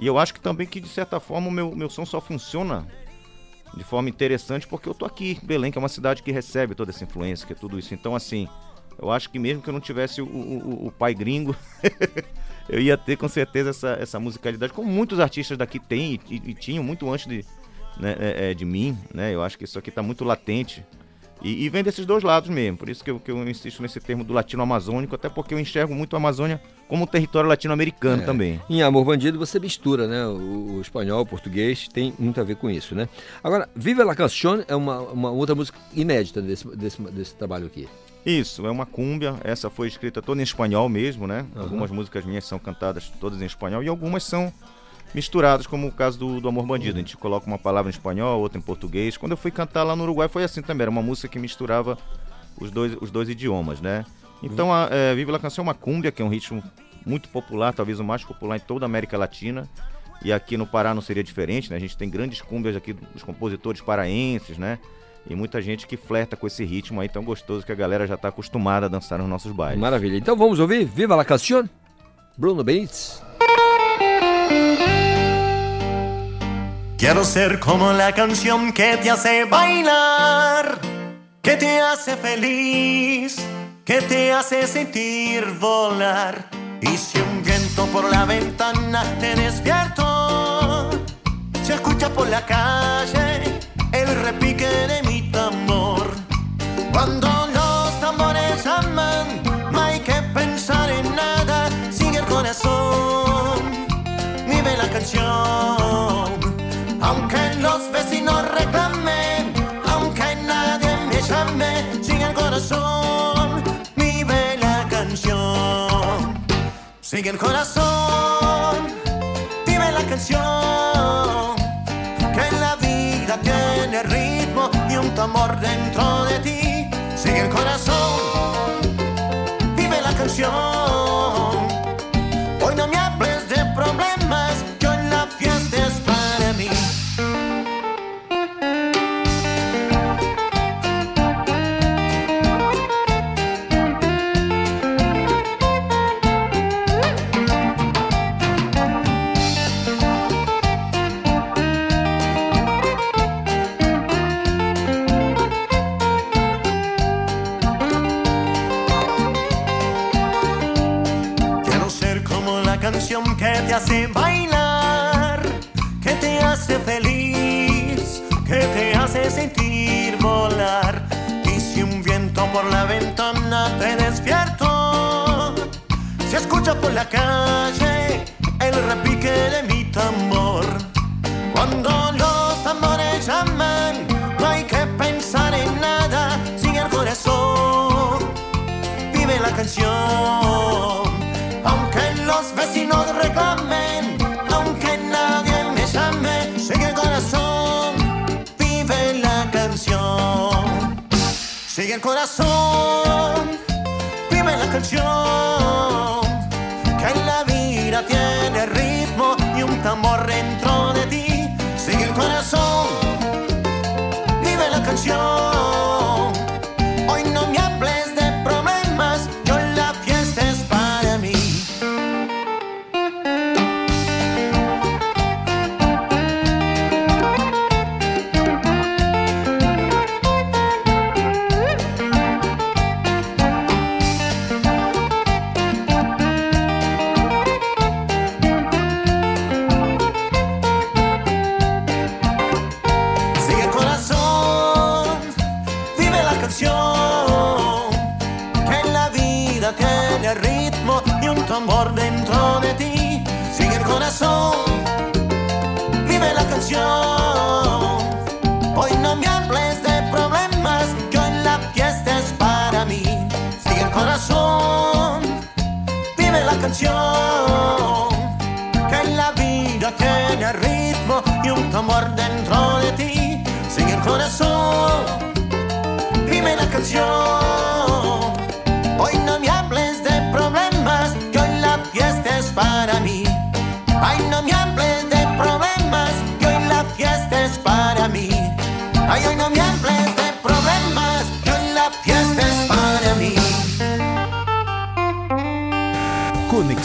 E eu acho que também que, de certa forma, o meu, meu som só funciona de forma interessante porque eu tô aqui, Belém, que é uma cidade que recebe toda essa influência, que é tudo isso. Então, assim, eu acho que mesmo que eu não tivesse o, o, o pai gringo, *laughs* eu ia ter com certeza essa, essa musicalidade, como muitos artistas daqui têm e, e, tinham muito antes de, né, é, é, de mim, né? Eu acho que isso aqui está muito latente. E, e, vem desses dois lados mesmo, por isso que eu, que eu insisto nesse termo do latino-amazônico, até porque eu enxergo muito a Amazônia como um território latino-americano É. também. Em Amor Bandido você mistura, né? O, o espanhol, o português, tem muito a ver com isso, né? Agora, Viva la Canción é uma, uma outra música inédita desse, desse, desse trabalho aqui. Isso, é uma cúmbia. Essa foi escrita toda em espanhol mesmo, né? Aham. Algumas músicas minhas são cantadas todas em espanhol e algumas são misturadas, como o caso do, do Amor Bandido. A gente coloca uma palavra em espanhol, outra em português. Quando eu fui cantar lá no Uruguai foi assim também. Era uma música que misturava os dois, os dois idiomas, né? Então, a é, Viva la Canção é uma cúmbia, que é um ritmo muito popular, talvez o mais popular em toda a América Latina. E aqui no Pará não seria diferente, né? A gente tem grandes cúmbias aqui dos compositores paraenses, né? E muita gente que flerta com esse ritmo aí tão gostoso que a galera já tá acostumada a dançar nos nossos bailes. Maravilha. Então vamos ouvir Viva la Canción, Bruno Benítez. Quiero ser como la canción que te hace bailar, que te hace feliz, que te hace sentir volar. Y si un viento por la ventana te despierto, se escucha por la calle el repique de mi tambor. Cuando Sigue el corazón, vive la canción. Que la vida tiene ritmo y un tambor dentro de ti. Sigue el corazón, vive la canción. Hace bailar, que te hace feliz, que te hace sentir volar. Y si un viento por la ventana te despierto, se escucha por la calle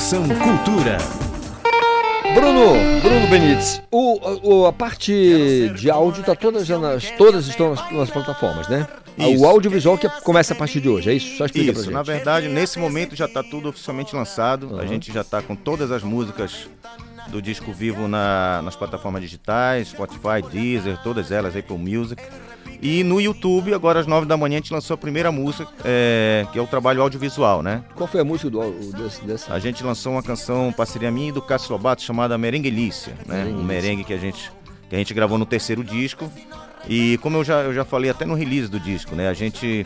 Conexão Cultura. Bruno, Bruno Benites, o, o- a parte de áudio tá todas, já nas, todas estão nas, nas plataformas, né? Isso. O audiovisual que começa a partir de hoje, é isso? Só explica Isso, pra na gente. verdade, nesse momento já está tudo oficialmente lançado. A gente já está com todas as músicas do disco vivo na- nas plataformas digitais, Spotify, Deezer, todas elas, Apple Music. E no YouTube, agora às nove da manhã, a gente lançou a primeira música, é, que é o trabalho audiovisual, né? Qual foi a música do, desse, dessa? A gente lançou uma canção, parceria minha e do Cássio Lobato, chamada Merenguelícia, né? Merenguelícia. Um merengue que a gente, que a gente gravou no terceiro disco. E como eu já, eu já falei até no release do disco, né? A gente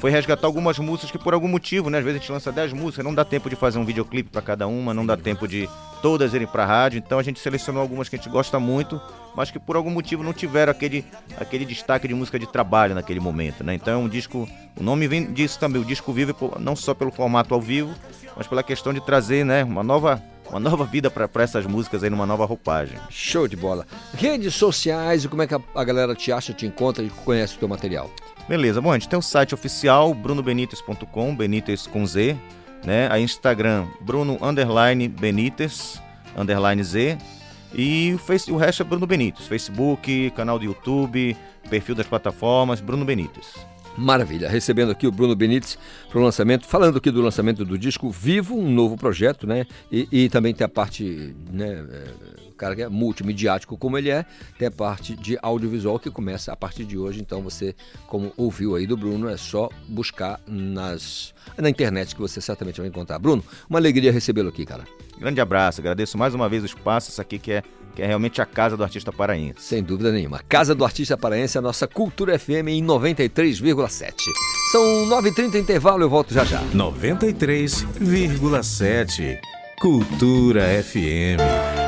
foi resgatar algumas músicas que por algum motivo, né? Às vezes a gente lança 10 músicas, não dá tempo de fazer um videoclipe para cada uma, não dá tempo de todas irem para rádio. Então a gente selecionou algumas que a gente gosta muito, mas que por algum motivo não tiveram aquele, aquele destaque de música de trabalho naquele momento, né? Então é um disco, o nome vem disso também, o disco vive não só pelo formato ao vivo, mas pela questão de trazer, né, uma nova uma nova vida para essas músicas aí numa nova roupagem. Show de bola. Redes sociais e como é que a, a galera te acha, te encontra e conhece o teu material? Beleza, bom, a gente tem o site oficial brunobenites.com, Benites com Z, né? A Instagram Bruno underline Benites underline Z e o, face, o resto é Bruno Benites, Facebook, canal do YouTube, perfil das plataformas Bruno Benites. Maravilha, recebendo aqui o Bruno Benites para o lançamento, falando aqui do lançamento do disco Vivo, um novo projeto, né? E, e também tem a parte, né? é, cara que é multimediático como ele é, tem a parte de audiovisual que começa a partir de hoje. Então você, como ouviu aí do Bruno, é só buscar nas, na internet que você certamente vai encontrar. Bruno, uma alegria recebê-lo aqui, cara. Grande abraço, agradeço mais uma vez o espaço, isso aqui que é, que é realmente a casa do artista paraense. Sem dúvida nenhuma. Casa do Artista Paraense, a nossa Cultura FM em 93,7. São 9h30 intervalo, eu volto já já. 93,7. Cultura FM.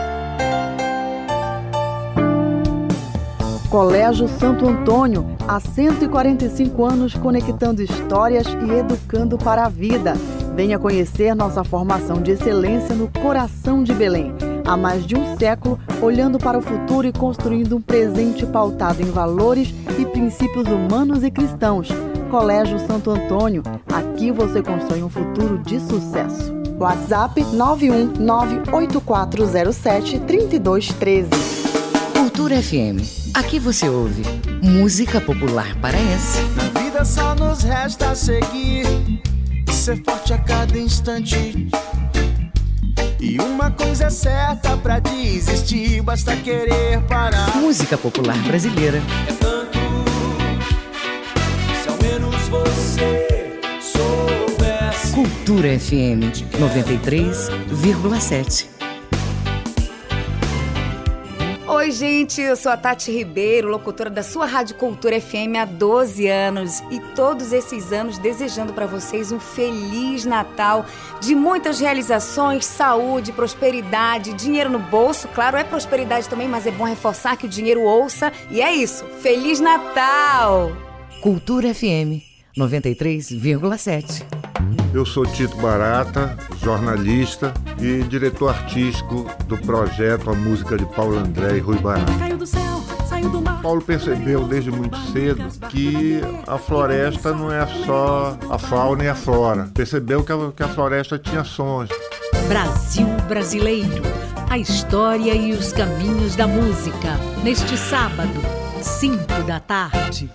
Colégio Santo Antônio, há 145 anos conectando histórias e educando para a vida. Venha conhecer nossa formação de excelência no coração de Belém. Há mais de um século, olhando para o futuro e construindo um presente pautado em valores e princípios humanos e cristãos. Colégio Santo Antônio, aqui você constrói um futuro de sucesso. WhatsApp 91984073213. Cultura FM. Aqui você ouve música popular paraense. Na vida só nos resta seguir, ser forte a cada instante. E uma coisa é certa pra desistir, basta querer parar. Música popular brasileira. É tanto se ao menos você soubesse. Cultura FM 93,7. Oi, gente, eu sou a Tati Ribeiro, locutora da sua Rádio Cultura FM há 12 anos e todos esses anos desejando para vocês um feliz Natal de muitas realizações, saúde, prosperidade, dinheiro no bolso. Claro, é prosperidade também, mas é bom reforçar que o dinheiro ouça. E é isso. Feliz Natal! Cultura FM 93,7. Eu sou Tito Barata, jornalista e diretor artístico do projeto A Música de Paulo André e Rui Barata. Paulo percebeu desde muito cedo que a floresta não é só a fauna e a flora. Percebeu que a, que a floresta tinha sons. Brasil Brasileiro. A história e os caminhos da música. Neste sábado, 5 da tarde.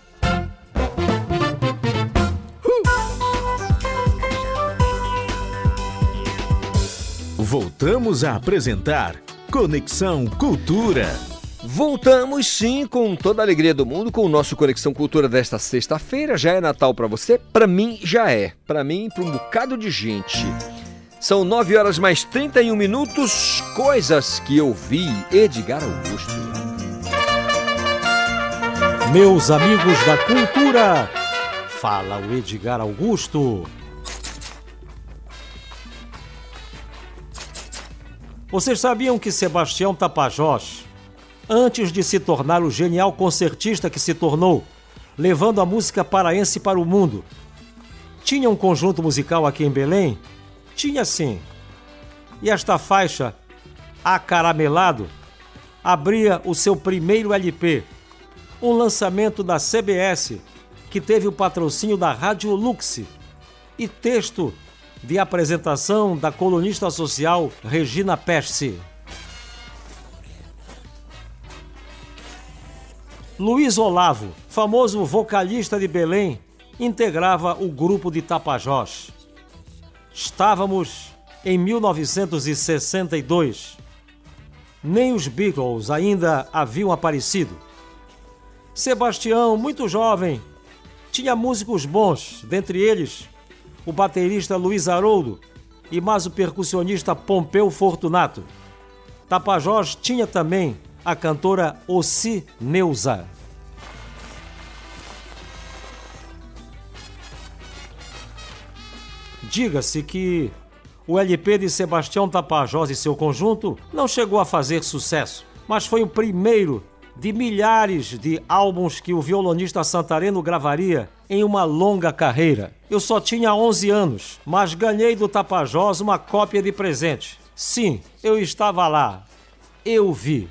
Voltamos a apresentar Conexão Cultura. Voltamos sim com toda a alegria do mundo com o nosso Conexão Cultura desta sexta-feira. Já é Natal para você? Para mim já é. Para mim, para um bocado de gente. São 9 horas mais 31 minutos. Coisas que eu vi. Edgar Augusto. Meus amigos da cultura, fala o Edgar Augusto. Vocês sabiam que Sebastião Tapajós, antes de se tornar o genial concertista que se tornou, levando a música paraense para o mundo, tinha um conjunto musical aqui em Belém? Tinha sim. E esta faixa, Acaramelado, abria o seu primeiro LP, um lançamento da CBS que teve o patrocínio da Rádio Lux e texto de apresentação da colunista social Regina Pesce. Luiz Olavo, famoso vocalista de Belém, integrava o grupo de Tapajós. Estávamos em 1962. Nem os Beatles ainda haviam aparecido. Sebastião, muito jovem, tinha músicos bons, dentre eles o baterista Luiz Haroldo e mais o percussionista Pompeu Fortunato. Tapajós tinha também a cantora Ossi Neuza. Diga-se que o LP de Sebastião Tapajós e seu conjunto não chegou a fazer sucesso, mas foi o primeiro de milhares de álbuns que o violonista santareno gravaria em uma longa carreira. Eu só tinha 11 anos, mas ganhei do Tapajós uma cópia de presente. Sim, eu estava lá. Eu vi.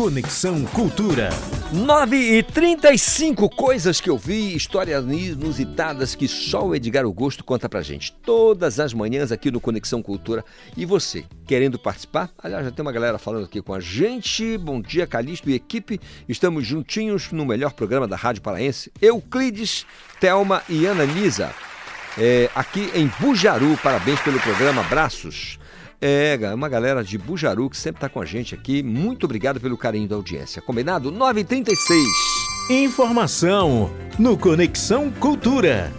Conexão Cultura. 9 e 35 coisas que eu vi, histórias inusitadas que só o Edgar Augusto conta pra gente. Todas as manhãs aqui no Conexão Cultura. E você, querendo participar? Aliás, já tem uma galera falando aqui com a gente. Bom dia, Calixto e equipe. Estamos juntinhos no melhor programa da Rádio Paraense. Euclides, Thelma e Ana Lisa. É, aqui em Bujaru. Parabéns pelo programa. Abraços. É, uma galera de Bujaru que sempre está com a gente aqui. Muito obrigado pelo carinho da audiência. Combinado? 9h36. Informação no Conexão Cultura.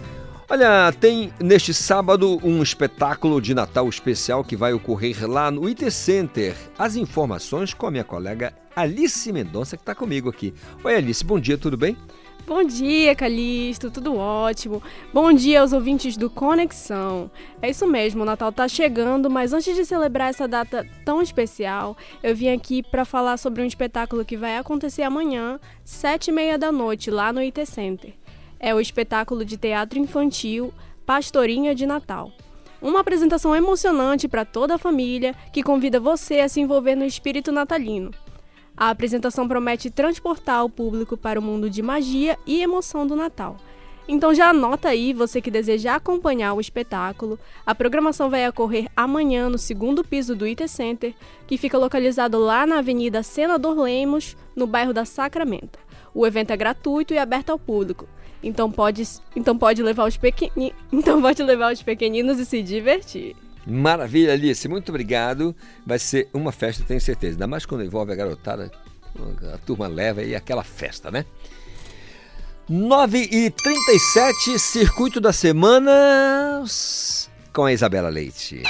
Olha, tem neste sábado um espetáculo de Natal especial que vai ocorrer lá no IT Center. As informações com a minha colega Alice Mendonça, que está comigo aqui. Oi, Alice, bom dia, tudo bem? Bom dia, Calixto, tudo ótimo. Bom dia aos ouvintes do Conexão. É isso mesmo, o Natal tá chegando, mas antes de celebrar essa data tão especial, eu vim aqui para falar sobre um espetáculo que vai acontecer amanhã, sete e meia da noite, lá no IT Center. É o espetáculo de teatro infantil Pastorinha de Natal. Uma apresentação emocionante para toda a família que convida você a se envolver no espírito natalino. A apresentação promete transportar o público para o mundo de magia e emoção do Natal. Então já anota aí, você que deseja acompanhar o espetáculo. A programação vai ocorrer amanhã no segundo piso do IT Center, que fica localizado lá na Avenida Senador Lemos, no bairro da Sacramento. O evento é gratuito e aberto ao público. Então pode, então pode levar os pequeni, *laughs* então pode levar os pequeninos e se divertir. Maravilha, Alice, muito obrigado. Vai ser uma festa, tenho certeza. Ainda mais quando envolve a garotada, a turma leva e aquela festa, né? 9 e 37 Circuito da Semana com a Isabela Leite.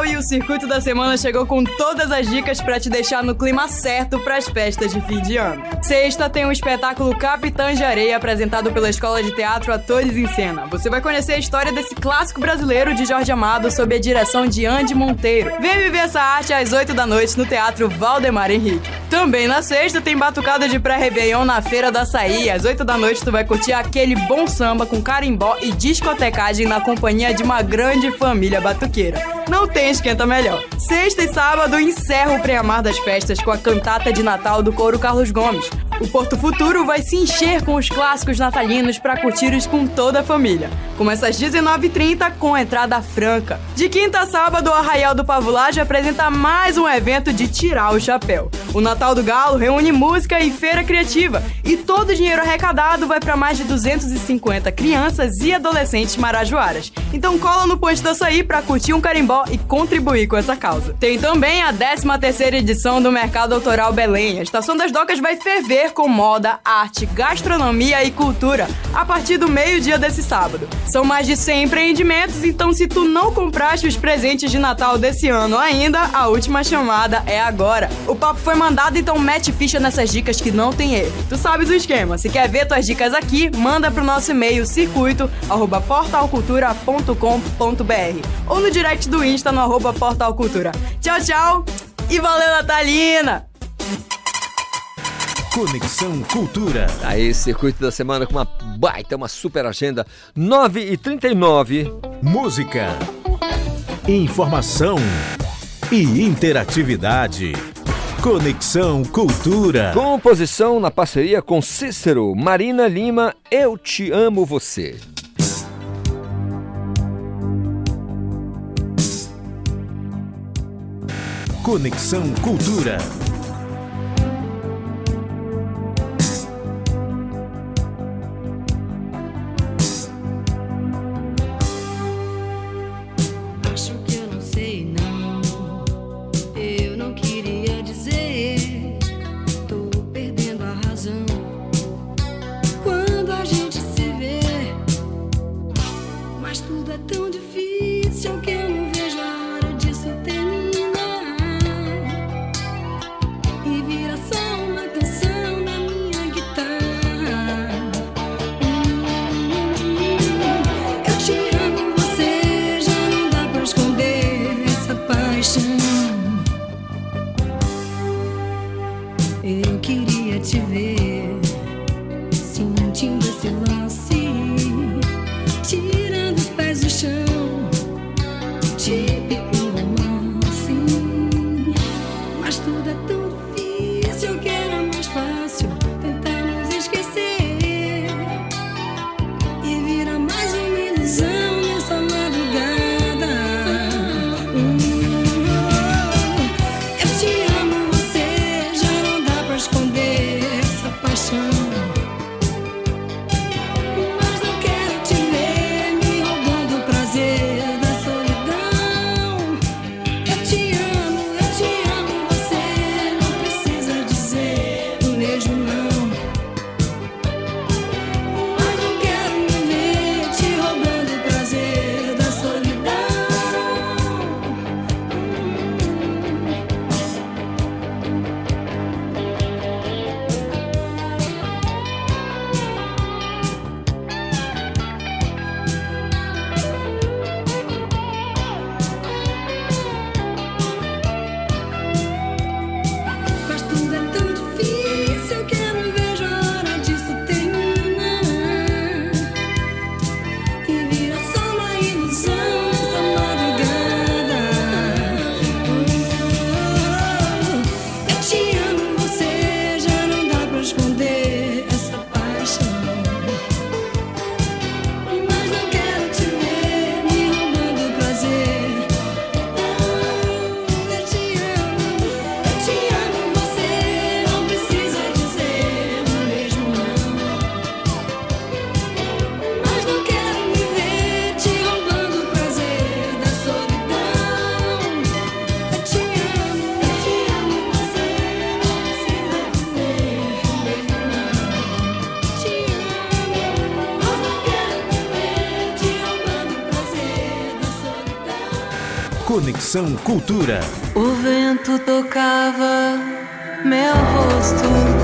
Natal e o Circuito da Semana chegou com todas as dicas para te deixar no clima certo para as festas de fim de ano. Sexta tem o espetáculo Capitães de Areia apresentado pela Escola de Teatro Atores em Cena. Você vai conhecer a história desse clássico brasileiro de Jorge Amado sob a direção de Andy Monteiro. Vem viver essa arte às 8 da noite no Teatro Valdemar Henrique. Também na sexta tem batucada de pré-réveillon na Feira da Açaí. Às 8 da noite tu vai curtir aquele bom samba com carimbó e discotecagem na companhia de uma grande família batuqueira. Não tem esquenta melhor. Sexta e sábado encerra o pré-amar das festas com a cantata de Natal do coro Carlos Gomes. O Porto Futuro vai se encher com os clássicos natalinos para curtir com toda a família. Começa às 19h30 com entrada franca. De quinta a sábado, o Arraial do Pavulage apresenta mais um evento de tirar o chapéu. O Natal do Galo reúne música e feira criativa. E todo o dinheiro arrecadado vai para mais de 250 crianças e adolescentes marajoaras. Então cola no Ponte do Açaí para curtir um carimbó e contribuir com essa causa. Tem também a 13ª edição do Mercado Autoral Belém. A Estação das Docas vai ferver com moda, arte, gastronomia e cultura a partir do meio-dia desse sábado. São mais de 100 empreendimentos, então se tu não compraste os presentes de Natal desse ano ainda, a última chamada é agora. O papo foi mandado, então mete ficha nessas dicas que não tem erro. Tu sabes o esquema. Se quer ver tuas dicas aqui, manda pro nosso e-mail circuito@portalcultura.com.br ou no direct do Insta no arroba portalcultura. Tchau, tchau e valeu Natalina! Conexão Cultura. Aí, Circuito da Semana com uma baita, uma super agenda. 9 e 39 Música, informação e interatividade. Conexão Cultura. Composição na parceria com Cícero, Marina Lima, Eu Te Amo Você. Conexão Cultura. Conexão Cultura. O vento tocava meu rosto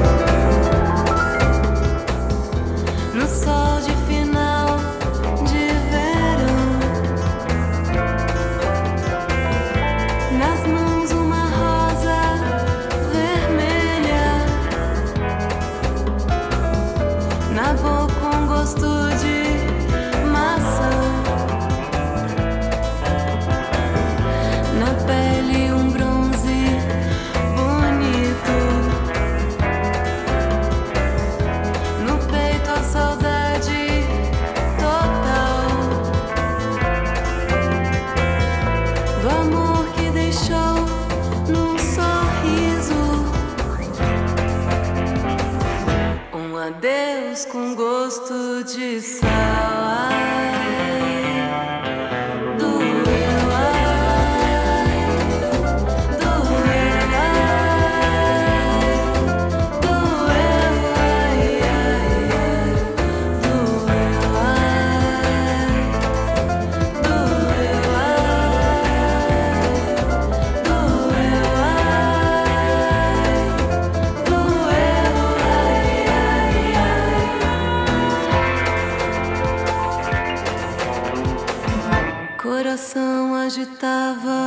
agitava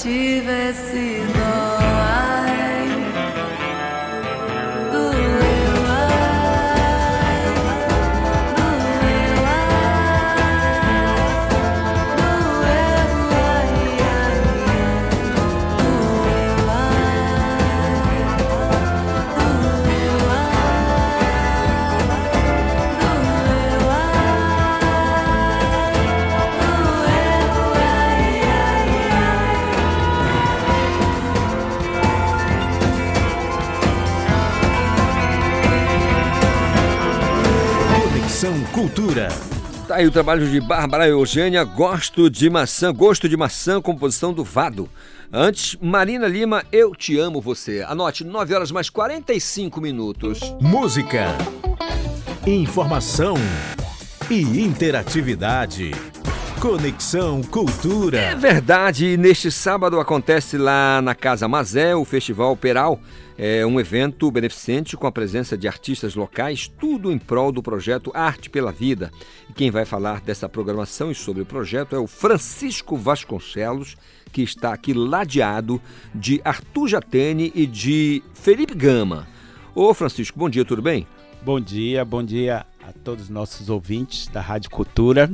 estrela que Conexão Cultura. Tá aí o trabalho de Bárbara Eugênia, Gosto de Maçã, Gosto de Maçã, composição do Vado. Antes, Marina Lima, Eu Te Amo Você. Anote, 9 horas mais 45 minutos. Música, informação e interatividade. Conexão É Cultura. verdade, e neste sábado acontece lá na Casa Mazé o Festival Peral. É um evento beneficente com a presença de artistas locais, tudo em prol do projeto Arte pela Vida. E quem vai falar dessa programação e sobre o projeto é o Francisco Vasconcelos, que está aqui ladeado de Arthur Jatene e de Felipe Gama. Ô Francisco, bom dia, tudo bem? Bom dia, bom dia a todos os nossos ouvintes da Rádio Cultura.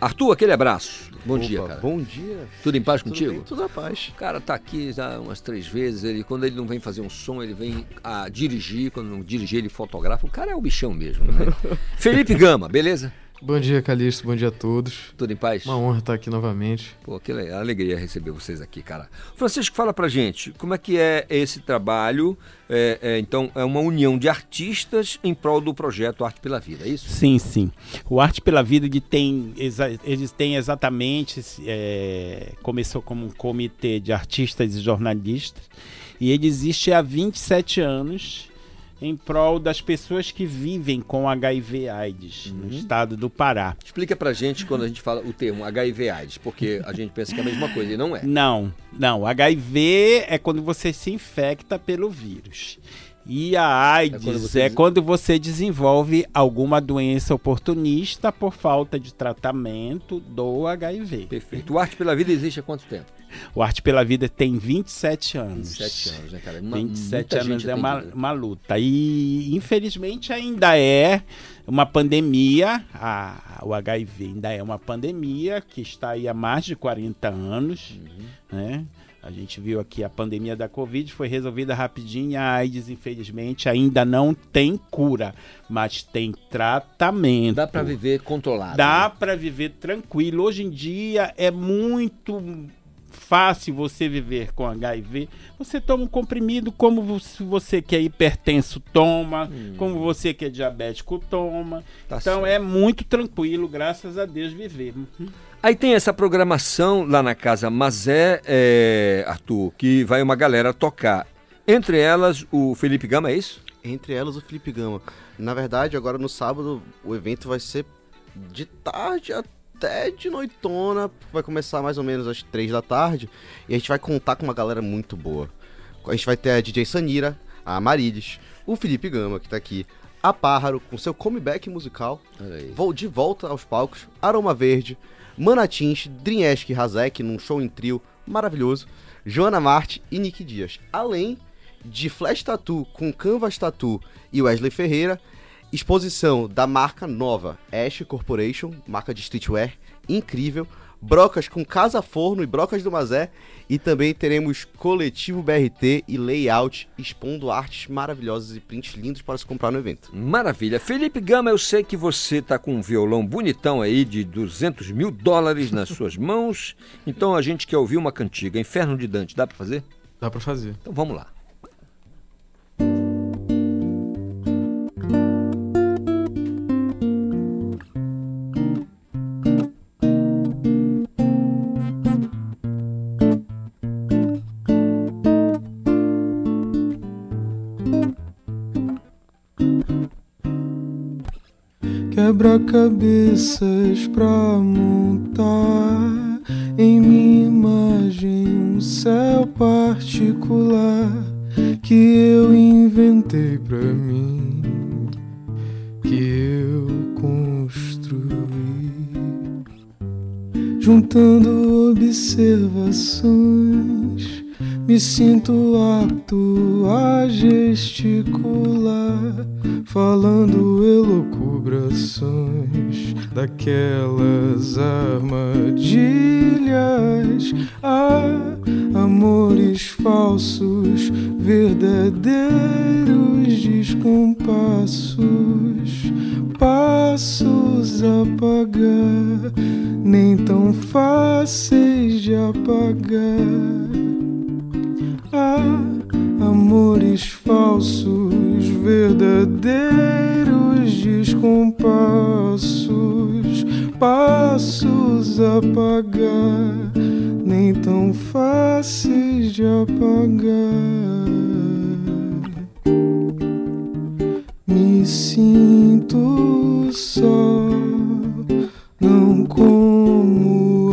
Arthur, aquele abraço. Bom Opa, dia, cara. Bom dia. Tudo em paz Tudo contigo? bem, tudo na paz. O cara tá aqui já umas três vezes. Ele, quando ele não vem fazer um som, ele vem a dirigir. Quando não dirigir, ele fotografa. O cara é o bichão mesmo, né? *laughs* Felipe Gama, beleza? Bom dia, Calixto. Bom dia a todos. Tudo em paz? Uma honra estar aqui novamente. Pô, que le- alegria receber vocês aqui, cara. Francisco, fala pra gente, como é que é esse trabalho? É, é, então, é uma união de artistas em prol do projeto Arte pela Vida, é isso? Sim, sim. O Arte pela Vida ele tem, eles têm exatamente, é, começou como um comitê de artistas e jornalistas e ele existe há 27 anos em prol das pessoas que vivem com HIV AIDS no estado do Pará. Explica pra gente quando a gente fala o termo HIV AIDS, porque a gente pensa que é a mesma coisa e não é. Não, não. HIV é quando você se infecta pelo vírus. E a AIDS quando é você quando você, des- desenvolve alguma doença oportunista por falta de tratamento do HIV. Perfeito. O Arte pela Vida existe há quanto tempo? O Arte pela Vida tem 27 anos. 27 anos, né, cara? Uma- 27 muita anos é uma, atendida. uma luta. E infelizmente ainda é uma pandemia, a- o HIV ainda é uma pandemia que está aí há mais de 40 anos, Uhum. né? A gente viu aqui a pandemia da Covid, foi resolvida rapidinho. A AIDS, infelizmente, ainda não tem cura, mas tem tratamento. Dá pra viver controlado. Dá pra viver tranquilo. Hoje em dia é muito fácil você viver com HIV. Você toma um comprimido como se você que é hipertenso toma, como você que é diabético toma. Hum. Tá então certo. é muito tranquilo, graças a Deus, viver. Uhum. Aí tem essa programação lá na casa Mazé, é, Arthur, que vai uma galera tocar. Entre elas, o Felipe Gama, é isso? Entre elas, o Felipe Gama. Na verdade, agora no sábado, o evento vai ser de tarde até de noitona. Vai começar mais ou menos às três da tarde. E a gente vai contar com uma galera muito boa. A gente vai ter a DJ Sanira, a Marilis, o Felipe Gama, que tá aqui, a Pájaro, com seu comeback musical. Vou de volta aos palcos, Aroma Verde, Manatins, Dreamesque e Razek num show em trio maravilhoso, Joana Marte e Nick Dias. Além de Flash Tattoo com Canvas Tattoo e Wesley Ferreira, exposição da marca nova Ash Corporation, marca de streetwear incrível, brocas com Casa Forno e brocas do Mazé e também teremos coletivo BRT e layout expondo artes maravilhosas e prints lindos para se comprar no evento. Maravilha. Felipe Gama, eu sei que você tá com um violão bonitão aí de 200 mil dólares nas *laughs* suas mãos. Então a gente quer ouvir uma cantiga. Inferno de Dante, dá pra fazer? Dá pra fazer. Então vamos lá. Quebra-cabeças pra montar em minha imagem um céu particular que eu inventei pra mim, que eu construí, juntando observações. Me sinto apto a gesticular, falando elucubrações daquelas armadilhas. Ah, amores falsos, verdadeiros descompassos, passos a nem tão fáceis de apagar. Ah, amores falsos, verdadeiros descompassos, passos a pagar, nem tão fáceis de apagar. Me sinto só, não como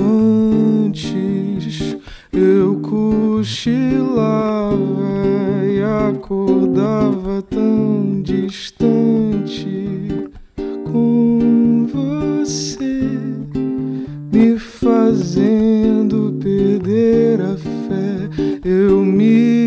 antes. Eu cochilava acordava tão distante com você, me fazendo perder a fé. Eu me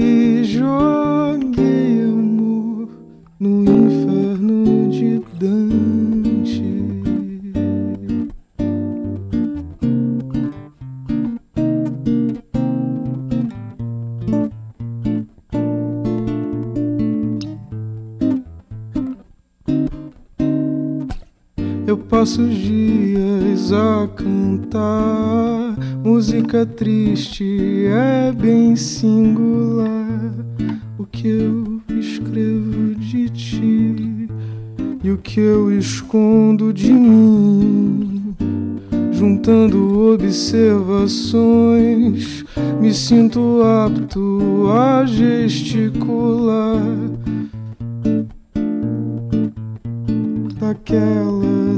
passo os dias a cantar. Música triste, é bem singular. O que eu escrevo de ti e o que eu escondo de mim. Juntando observações, me sinto apto a gesticular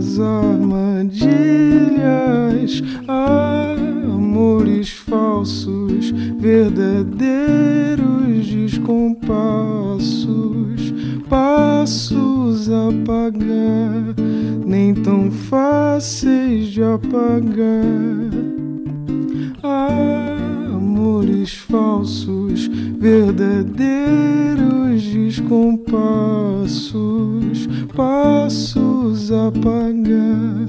daquelas armadilhas, amores falsos, verdadeiros descompassos, passos a nem tão fáceis de apagar. Ah, verdadeiros descompassos, passos a pagar,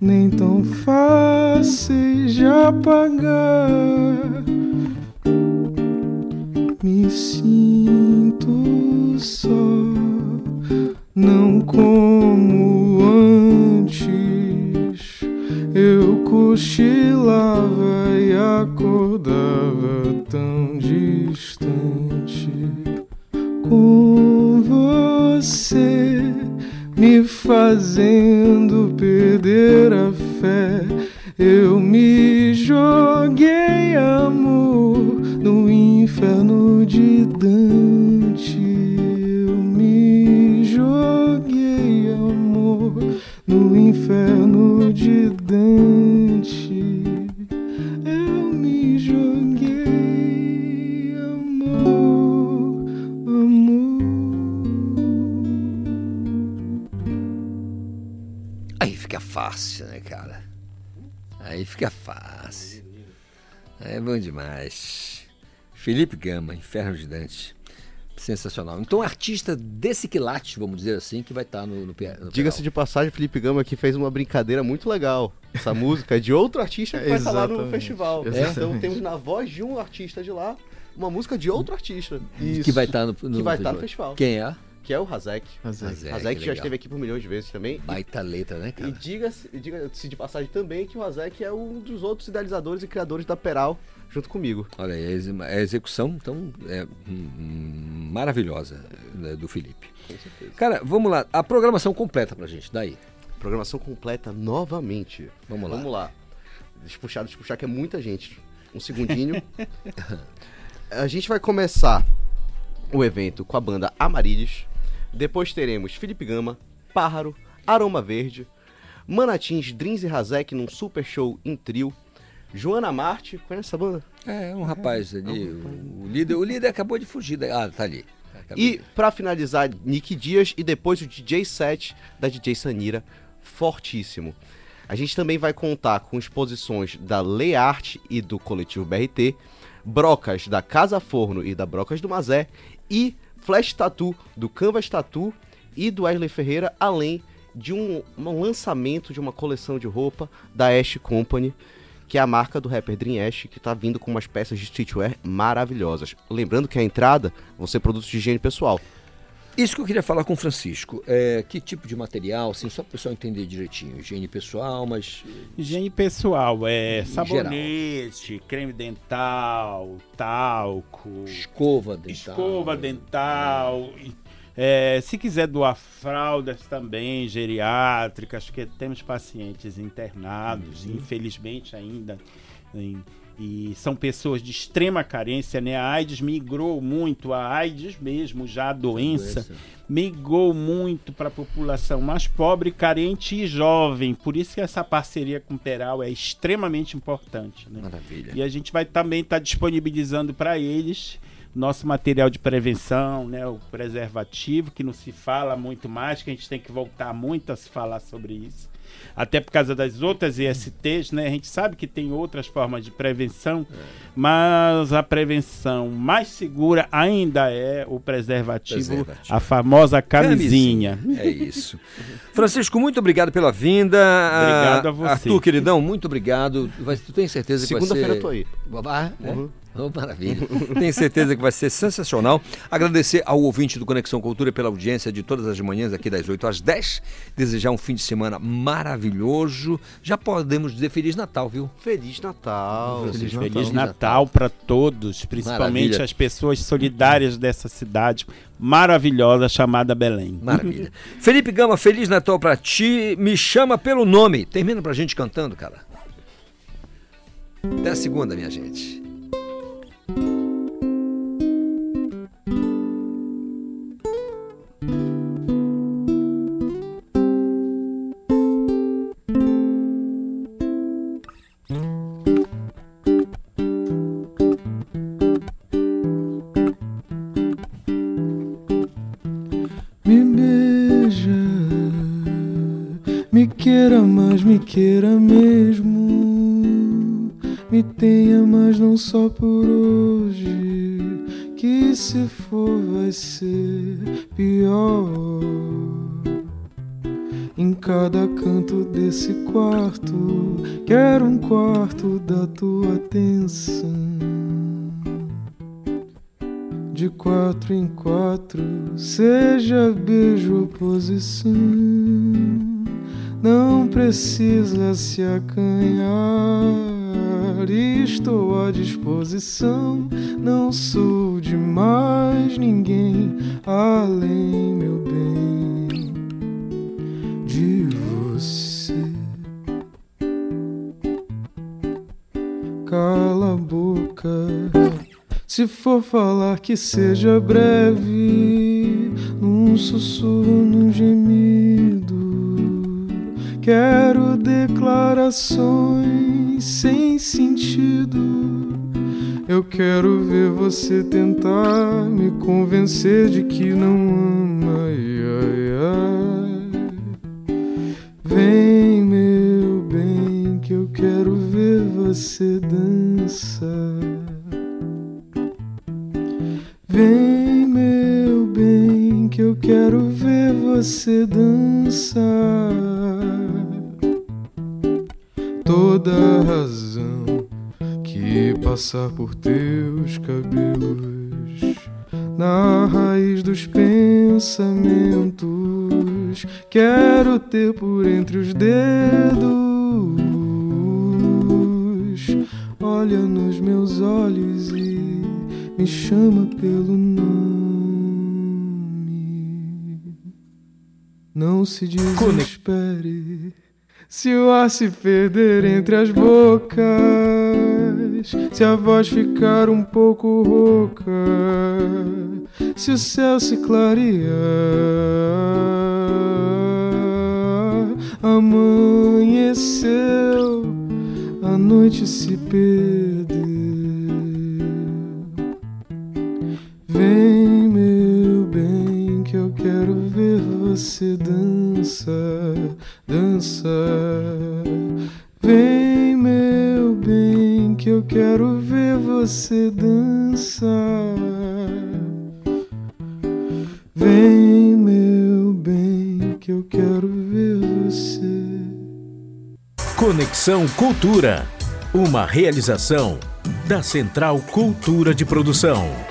nem tão fáceis de apagar. Me sinto só, não como antes. Eu cochilava e acordava tão distante com você, me fazendo perder a fica fácil. É bom demais. Felipe Gama, Inferno de Dante. Sensacional. Então, artista desse quilate, vamos dizer assim, que vai estar no, no, Pia- no Diga-se de passagem, Felipe Gama aqui fez uma brincadeira muito legal. Essa *laughs* música é de outro artista que vai estar lá no festival. Exatamente. Então temos na voz de um artista de lá, uma música de outro artista. Que vai estar no, no que vai estar festival. no festival. Quem é? Que é o Hazek. Hazek. Hazek, Hazek já esteve aqui por milhões de vezes também. Baita letra, né, E cara? diga-se diga de passagem também que o Hazek é um dos outros idealizadores e criadores da Peral, junto comigo. Olha, aí, a exe- a execução, então, é hum, hum, maravilhosa né, do Felipe. Com certeza. Cara, vamos lá. A programação completa pra gente, daí. Programação completa novamente. Vamos lá. Vamos lá. Deixa eu puxar, deixa eu puxar, que é muita gente. Um segundinho. *laughs* a gente vai começar o evento com a banda Amarílis. Depois teremos Felipe Gama, Pájaro, Aroma Verde, Manatins, Dreams e Razek num super show em trio. Joana Marte, conhece essa banda? É, um rapaz ali, o, o líder, o líder acabou de fugir. Da... Ah, tá ali. Acabei E pra finalizar, Nick Dias e depois o DJ set da DJ Sanira, fortíssimo. A gente também vai contar com exposições da Lei Arte e do Coletivo BRT, brocas da Casa Forno e da Brocas do Mazé e Flash Tattoo do Canvas Tattoo e do Wesley Ferreira, além de um, um lançamento de uma coleção de roupa da Ash Company, que é a marca do rapper Dream Ash, que tá vindo com umas peças de streetwear maravilhosas. Lembrando que a entrada vão ser produtos de higiene pessoal. Isso que eu queria falar com o Francisco. É, que tipo de material, assim, só para o pessoal entender direitinho. Higiene pessoal, mas. Higiene pessoal, é sabonete, creme dental, talco, Escova dental. escova dental. e, é, se quiser doar fraldas também, geriátricas, que temos pacientes internados, Uhum. infelizmente ainda. em- e são pessoas de extrema carência, né? A AIDS migrou muito, a AIDS mesmo, já a doença, Doença. migrou muito para a população mais pobre, carente e jovem. Por isso que essa parceria com o Peral é extremamente importante. Né? Maravilha. E a gente vai também estar disponibilizando para eles nosso material de prevenção, né, o preservativo, que não se fala muito mais, que a gente tem que voltar muito a se falar sobre isso. Até por causa das outras ISTs, né? A gente sabe que tem outras formas de prevenção, mas a prevenção mais segura ainda é o preservativo, Preservativo. a famosa camisinha. É isso. Francisco, muito obrigado pela vinda. Obrigado a você. Arthur, queridão, muito obrigado. Vai, tu tem certeza que vai ser... Segunda-feira eu tô aí. Ah, é? Uhum. Oh, maravilha. Tenho certeza que vai ser sensacional. Agradecer ao ouvinte do Conexão Cultura pela audiência de todas as manhãs aqui das 8 às 10. Desejar um fim de semana maravilhoso. Já podemos dizer Feliz Natal, viu? Feliz Natal. Feliz, Feliz Natal para todos, principalmente Maravilha. as pessoas solidárias dessa cidade maravilhosa chamada Belém. Maravilha. Felipe Gama, Feliz Natal pra ti. Me chama pelo nome. Termina pra gente cantando, cara. Até a segunda, minha gente. Precisa se acanhar. Estou à disposição. Não sou de mais ninguém além, meu bem, de você. Cala a boca. Se for falar que seja breve, num sussurro, num gemido. Quero declarações sem sentido. Eu quero ver você tentar me convencer de que não ama. Ai, ai, ai. Vem, meu bem, que eu quero ver você dançar. Vem, quero ver você dançar. Toda razão que passar por teus cabelos, na raiz dos pensamentos, quero ter por entre os dedos. Olha nos meus olhos e me chama pelo nome. Não se desespere se o ar se perder entre as bocas, se a voz ficar um pouco rouca, se o céu se clarear, amanheceu, a noite se perdeu. Vem, quero ver você dançar, dançar. Vem, meu bem, que eu quero ver você dançar. Vem, meu bem, que eu quero ver você. Conexão Cultura. Uma realização da Central Cultura de Produção.